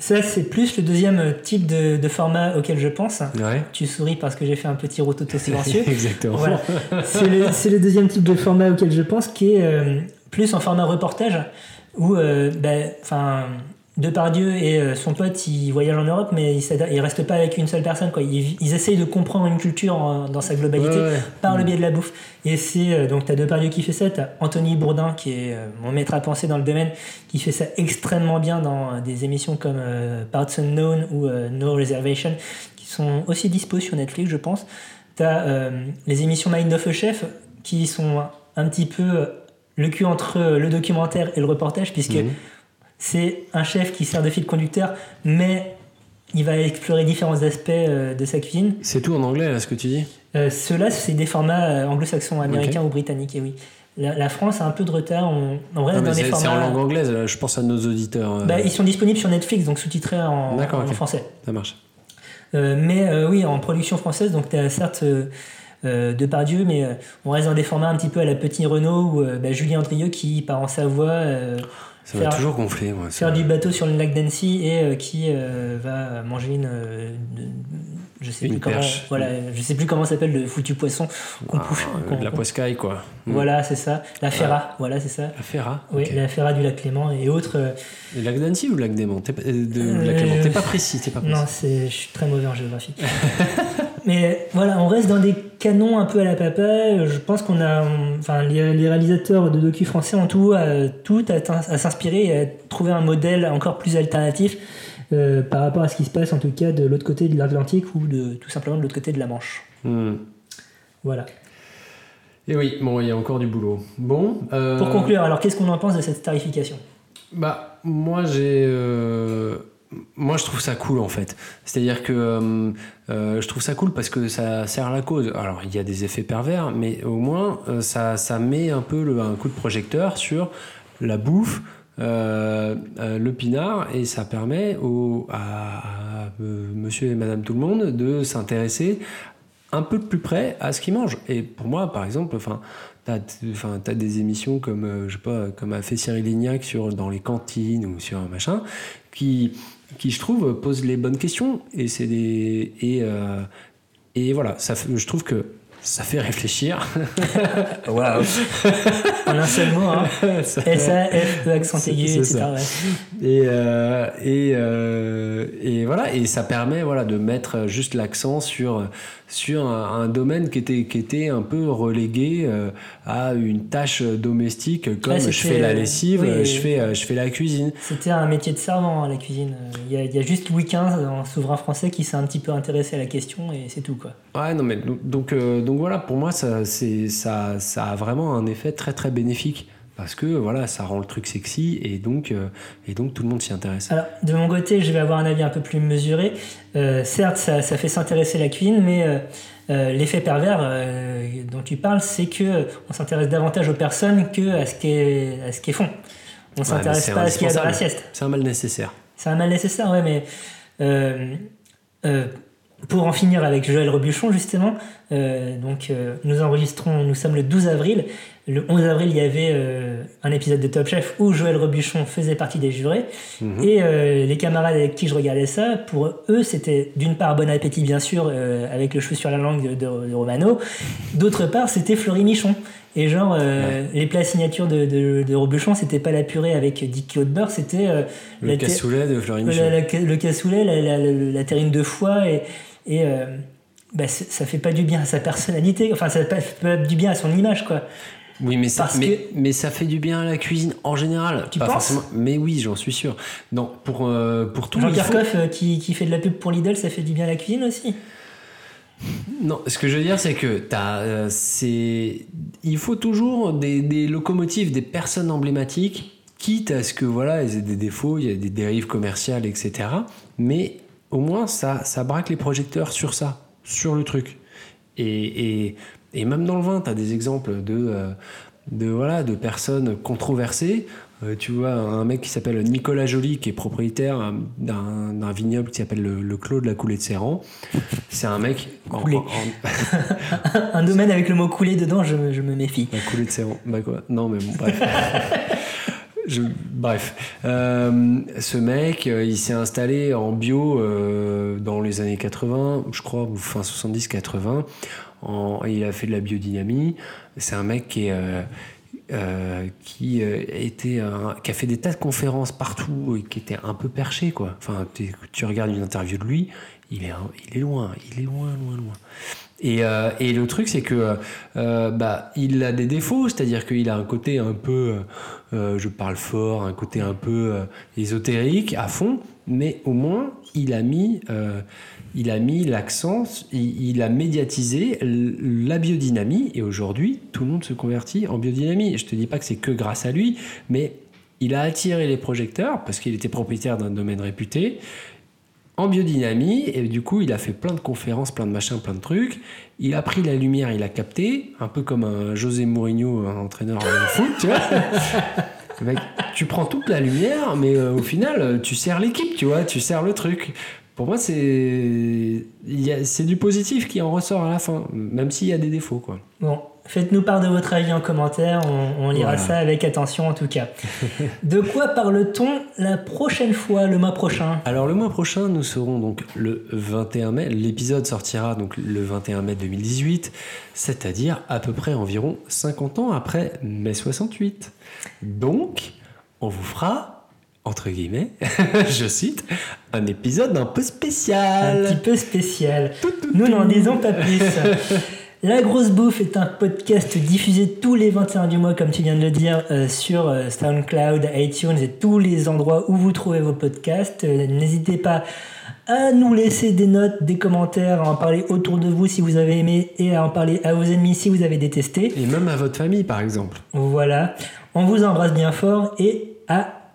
Ça, c'est plus le deuxième type de, de format auquel je pense. Ouais. Tu souris parce que j'ai fait un petit rototo silencieux. Exactement. voilà. C'est le, c'est le deuxième type de format auquel je pense, qui est euh, plus en format reportage, où euh, ben, enfin, Depardieu et euh, son pote, ils voyagent en Europe, mais ils, ils restent pas avec une seule personne. Quoi. Ils, ils essayent de comprendre une culture en- dans sa globalité Ouais, ouais. par le biais de la bouffe. Et c'est euh, donc t'as Depardieu qui fait ça, t'as Anthony Bourdin qui est euh, mon maître à penser dans le domaine, qui fait ça extrêmement bien dans euh, des émissions comme euh, Parts Unknown ou euh, No Reservation, qui sont aussi dispo sur Netflix, je pense. T'as euh, les émissions Mind of a Chef qui sont un petit peu euh, le cul entre euh, le documentaire et le reportage, puisque Mhm. C'est un chef qui sert de fil conducteur, mais il va explorer différents aspects euh, de sa cuisine. C'est tout en anglais là ce que tu dis? Euh, Ceux-là, c'est des formats euh, anglo-saxons, américains ou britanniques, et oui. La, la France a un peu de retard. On, on reste Non, dans des C'est c'est en formats. langue anglaise, là, je pense à nos auditeurs. euh, Bah, ils sont disponibles sur Netflix, donc sous-titrés en, français. Ça marche. Euh, mais oui, en production française, donc tu as certes euh, euh, Depardieu, mais euh, on reste dans des formats un petit peu à la Petit Renault où euh, bah, Julien Andrieux qui part en Savoie Ça m'a Faire- toujours gonflé, moi. faire du bateau sur le lac d'Annecy et euh, qui euh, va manger une. euh, je sais Une plus comment. Voilà, je sais plus comment s'appelle le foutu poisson qu'on Ah, pousse- de la poiscaille, quoi. Mm. Voilà, c'est ça. La Ferra, voilà, c'est ça. La Ferra Oui, la Ferra du lac Clément et autres. Le lac d'Annecy ou le lac Démon T'es pas, de, Euh, lac Clément. T'es pas précis, t'es pas précis. Non, c'est, je suis très mauvais en géographie. Mais voilà, on reste dans des canons un peu à la papa. Je pense qu'on a, on- enfin, les, les réalisateurs de docu français ont tout, à, tout à, à s'inspirer et à trouver un modèle encore plus alternatif euh, par rapport à ce qui se passe en tout cas de l'autre côté de l'Atlantique ou de tout simplement de l'autre côté de la Manche. Mm. Voilà. Et oui, bon, il y a encore du boulot. Bon. euh, Pour conclure, alors qu'est-ce qu'on en pense de cette tarification? Bah, moi, j'ai. euh, Moi, je trouve ça cool en fait. C'est-à-dire que euh, euh, je trouve ça cool parce que ça sert la cause. Alors, il y a des effets pervers, mais au moins, euh, ça, ça met un peu un coup de projecteur sur la bouffe, le pinard, et ça permet au, à, monsieur et madame tout le monde de s'intéresser un peu de plus près à ce qu'ils mangent. Et pour moi, par exemple, enfin, enfin, t'as des émissions comme, je sais pas, comme a fait Cyril Lignac sur dans les cantines ou sur un machin, qui, qui je trouve posent les bonnes questions. Et c'est des et euh, et voilà, ça, je trouve que ça fait réfléchir. Waouh En un seul mot, hein. Ça- S-A-F-E accent C'est- aigu, etc. ouais. Et, euh, et, euh, et voilà, et ça permet voilà, de mettre juste l'accent sur, sur un, un domaine qui était, qui était un peu relégué euh, à une tâche domestique comme Ouais, je fais la lessive, oui, je, fais, euh, je fais la cuisine. C'était un métier de servant, hein, la cuisine. Euh, Il y, a, il y a juste Louis XV, en souverain français, qui s'est un petit peu intéressé à la question et c'est tout, quoi. Ouais, non, mais donc, donc, euh, donc voilà, pour moi, ça, ça, ça a vraiment un effet très très bénéfique. Parce que voilà, ça rend le truc sexy et donc, euh, et donc tout le monde s'y intéresse. Alors, de mon côté, je vais avoir un avis un peu plus mesuré. Euh, certes, ça, ça fait s'intéresser la cuisine, mais euh, l'effet pervers dont tu parles, c'est que on s'intéresse davantage aux personnes que à ce qu'est- à ce qu'elles font. On s'intéresse pas à ce qu'il y a dans la sieste. C'est un mal nécessaire. C'est un mal nécessaire, ouais, mais pour en finir avec Joël Rebuchon, justement, euh, donc euh, nous enregistrons, nous sommes le 12 avril. Le 11 avril, il y avait euh, un épisode de Top Chef où Joël Rebuchon faisait partie des jurés. Et euh, les camarades avec qui je regardais ça, pour eux, c'était d'une part bon appétit, bien sûr, euh, avec le chou sur la langue de, de- de Romano. D'autre part, c'était Fleury Michon. Et genre, les plats signature de, de, de Rebuchon, c'était pas la purée avec 10 kilos de beurre, c'était Le cassoulet de Fleury Michon. la- le cassoulet, la, terrine de foie, et, et bah, ça fait pas du bien à sa personnalité, enfin, ça fait pas du bien à son image, quoi. Oui, mais ça, Parce mais, que- mais ça fait du bien à la cuisine en général. Tu pas penses forcément. Mais oui, j'en suis sûr. Non, pour, euh, pour tout. Jean il faut- euh, qui, qui fait de la pub pour Lidl, ça fait du bien à la cuisine aussi. Non, ce que je veux dire, c'est que t'as, euh, c'est, il faut toujours des, des locomotives, des personnes emblématiques, quitte à ce que voilà, ils aient des défauts, il y a des dérives commerciales, etc. Mais au moins, ça, ça braque les projecteurs sur ça, sur le truc. Et, et, et même dans le vin, tu as des exemples de, euh, de, voilà, de personnes controversées. Euh, tu vois, un mec qui s'appelle Nicolas Joly, qui est propriétaire euh, d'un vignoble qui s'appelle le, le Clos de la Coulée de Serran. C'est un mec. en- Coulée. en- en- Un domaine avec le mot coulé dedans, je, me- je me méfie. la coulée de Serran. Bah quoi? Non, mais bon, bref. Je- bref. Euh, ce mec, euh, il s'est installé en bio euh, dans les années 80, je crois, ou fin 70-80. Il a fait de la biodynamie. C'est un mec euh, euh, euh, qui a fait des tas de conférences partout et qui était un peu perché quoi. Enfin, tu, regardes une interview de lui, il est loin, il est loin, loin, loin. Et, le truc, c'est que bah, il a des défauts, c'est-à-dire qu'il a un côté un peu, je parle fort, un côté un peu ésotérique à fond, mais au moins il a mis, il a mis l'accent, il, a médiatisé la biodynamie, et aujourd'hui tout le monde se convertit en biodynamie. Je te dis pas que c'est que grâce à lui, mais il a attiré les projecteurs parce qu'il était propriétaire d'un domaine réputé en biodynamie et du coup il a fait plein de conférences, plein de machins, plein de trucs. Il a pris la lumière, il a capté, un peu comme un José Mourinho, un entraîneur de foot, tu vois. Tu prends toute la lumière, mais euh, au final, tu sers l'équipe, tu vois, tu sers le truc. Pour moi, c'est du positif qui en ressort à la fin, même s'il y a des défauts. Quoi. Bon, faites-nous part de votre avis en commentaire, on, on lira Voilà. ça avec attention en tout cas. de quoi parle-t-on la prochaine fois, le mois prochain? Alors le mois prochain, nous serons donc le 21 mai. L'épisode sortira donc le 21 mai 2018, c'est-à-dire à peu près environ 50 ans après mai 68. Donc, on vous fera entre guillemets, je cite, un épisode un peu Un spécial. petit peu spécial. Nous n'en disons pas plus. La Grosse Bouffe est un podcast diffusé tous les 21 du mois, comme tu viens de le dire, euh, sur euh, SoundCloud, iTunes et tous les endroits où vous trouvez vos podcasts. Euh, N'hésitez pas à nous laisser des notes, des commentaires, à en parler autour de vous si vous avez aimé et à en parler à vos ennemis si vous avez détesté. Et même à votre famille, par exemple. Voilà. On vous embrasse bien fort et à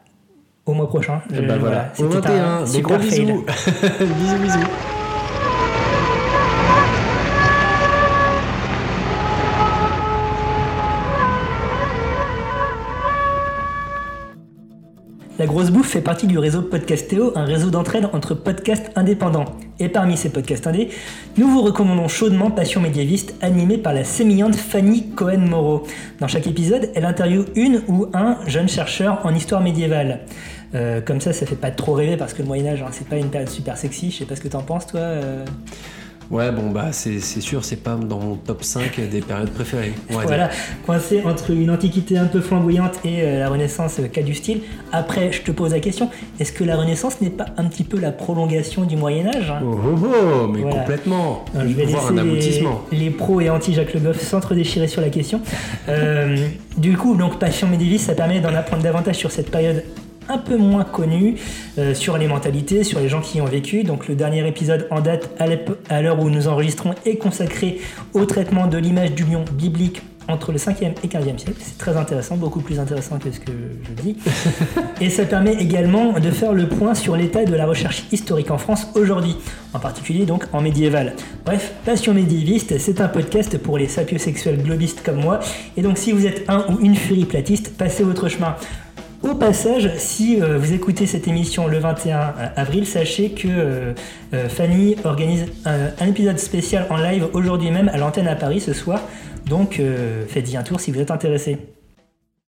au mois prochain. Je- ben voilà, au C'était 21, un super gros bisous. bisous, bisous. La Grosse Bouffe fait partie du réseau Podcastéo, un réseau d'entraide entre podcasts indépendants. Et parmi ces podcasts indés, nous vous recommandons chaudement Passion médiéviste, animé par la sémillante Fanny Cohen-Moreau. Dans chaque épisode, elle interviewe une ou un jeune chercheur en histoire médiévale. Euh, comme ça, ça fait pas trop rêver parce que le Moyen-Âge, hein, c'est pas une période super sexy. Je sais pas ce que t'en penses, toi. euh. Ouais, bon, bah, c'est sûr, c'est pas dans mon top 5 des périodes préférées. Voilà, coincé entre une antiquité un peu flamboyante et euh, la Renaissance euh, cas du style. Après, je te pose la question est-ce que la Renaissance n'est pas un petit peu la prolongation du Moyen-Âge hein? Oh, oh, oh, mais Voilà. complètement. Je vais Voir un aboutissement. les, les pros et anti-Jacques Le Goff s'entre-déchirer sur la question. Euh, du coup, donc Passion médiéviste, ça permet d'en apprendre davantage sur cette période un peu moins connue, euh, sur les mentalités, sur les gens qui y ont vécu. Donc le dernier épisode en date à l'heure où nous enregistrons est consacré au traitement de l'image du lion biblique entre le 5e et 15e siècle. C'est très intéressant, beaucoup plus intéressant que ce que je dis. Et ça permet également de faire le point sur l'état de la recherche historique en France aujourd'hui, en particulier donc en médiéval. Bref, Passion médiéviste, c'est un podcast pour les sapiosexuels globistes comme moi, et donc si vous êtes un ou une furie platiste, passez votre chemin. Au passage, si euh, vous écoutez cette émission le 21 avril, sachez que euh, euh, Fanny organise un, épisode spécial en live aujourd'hui même à l'antenne à Paris ce soir. Donc faites-y un tour si vous êtes intéressé.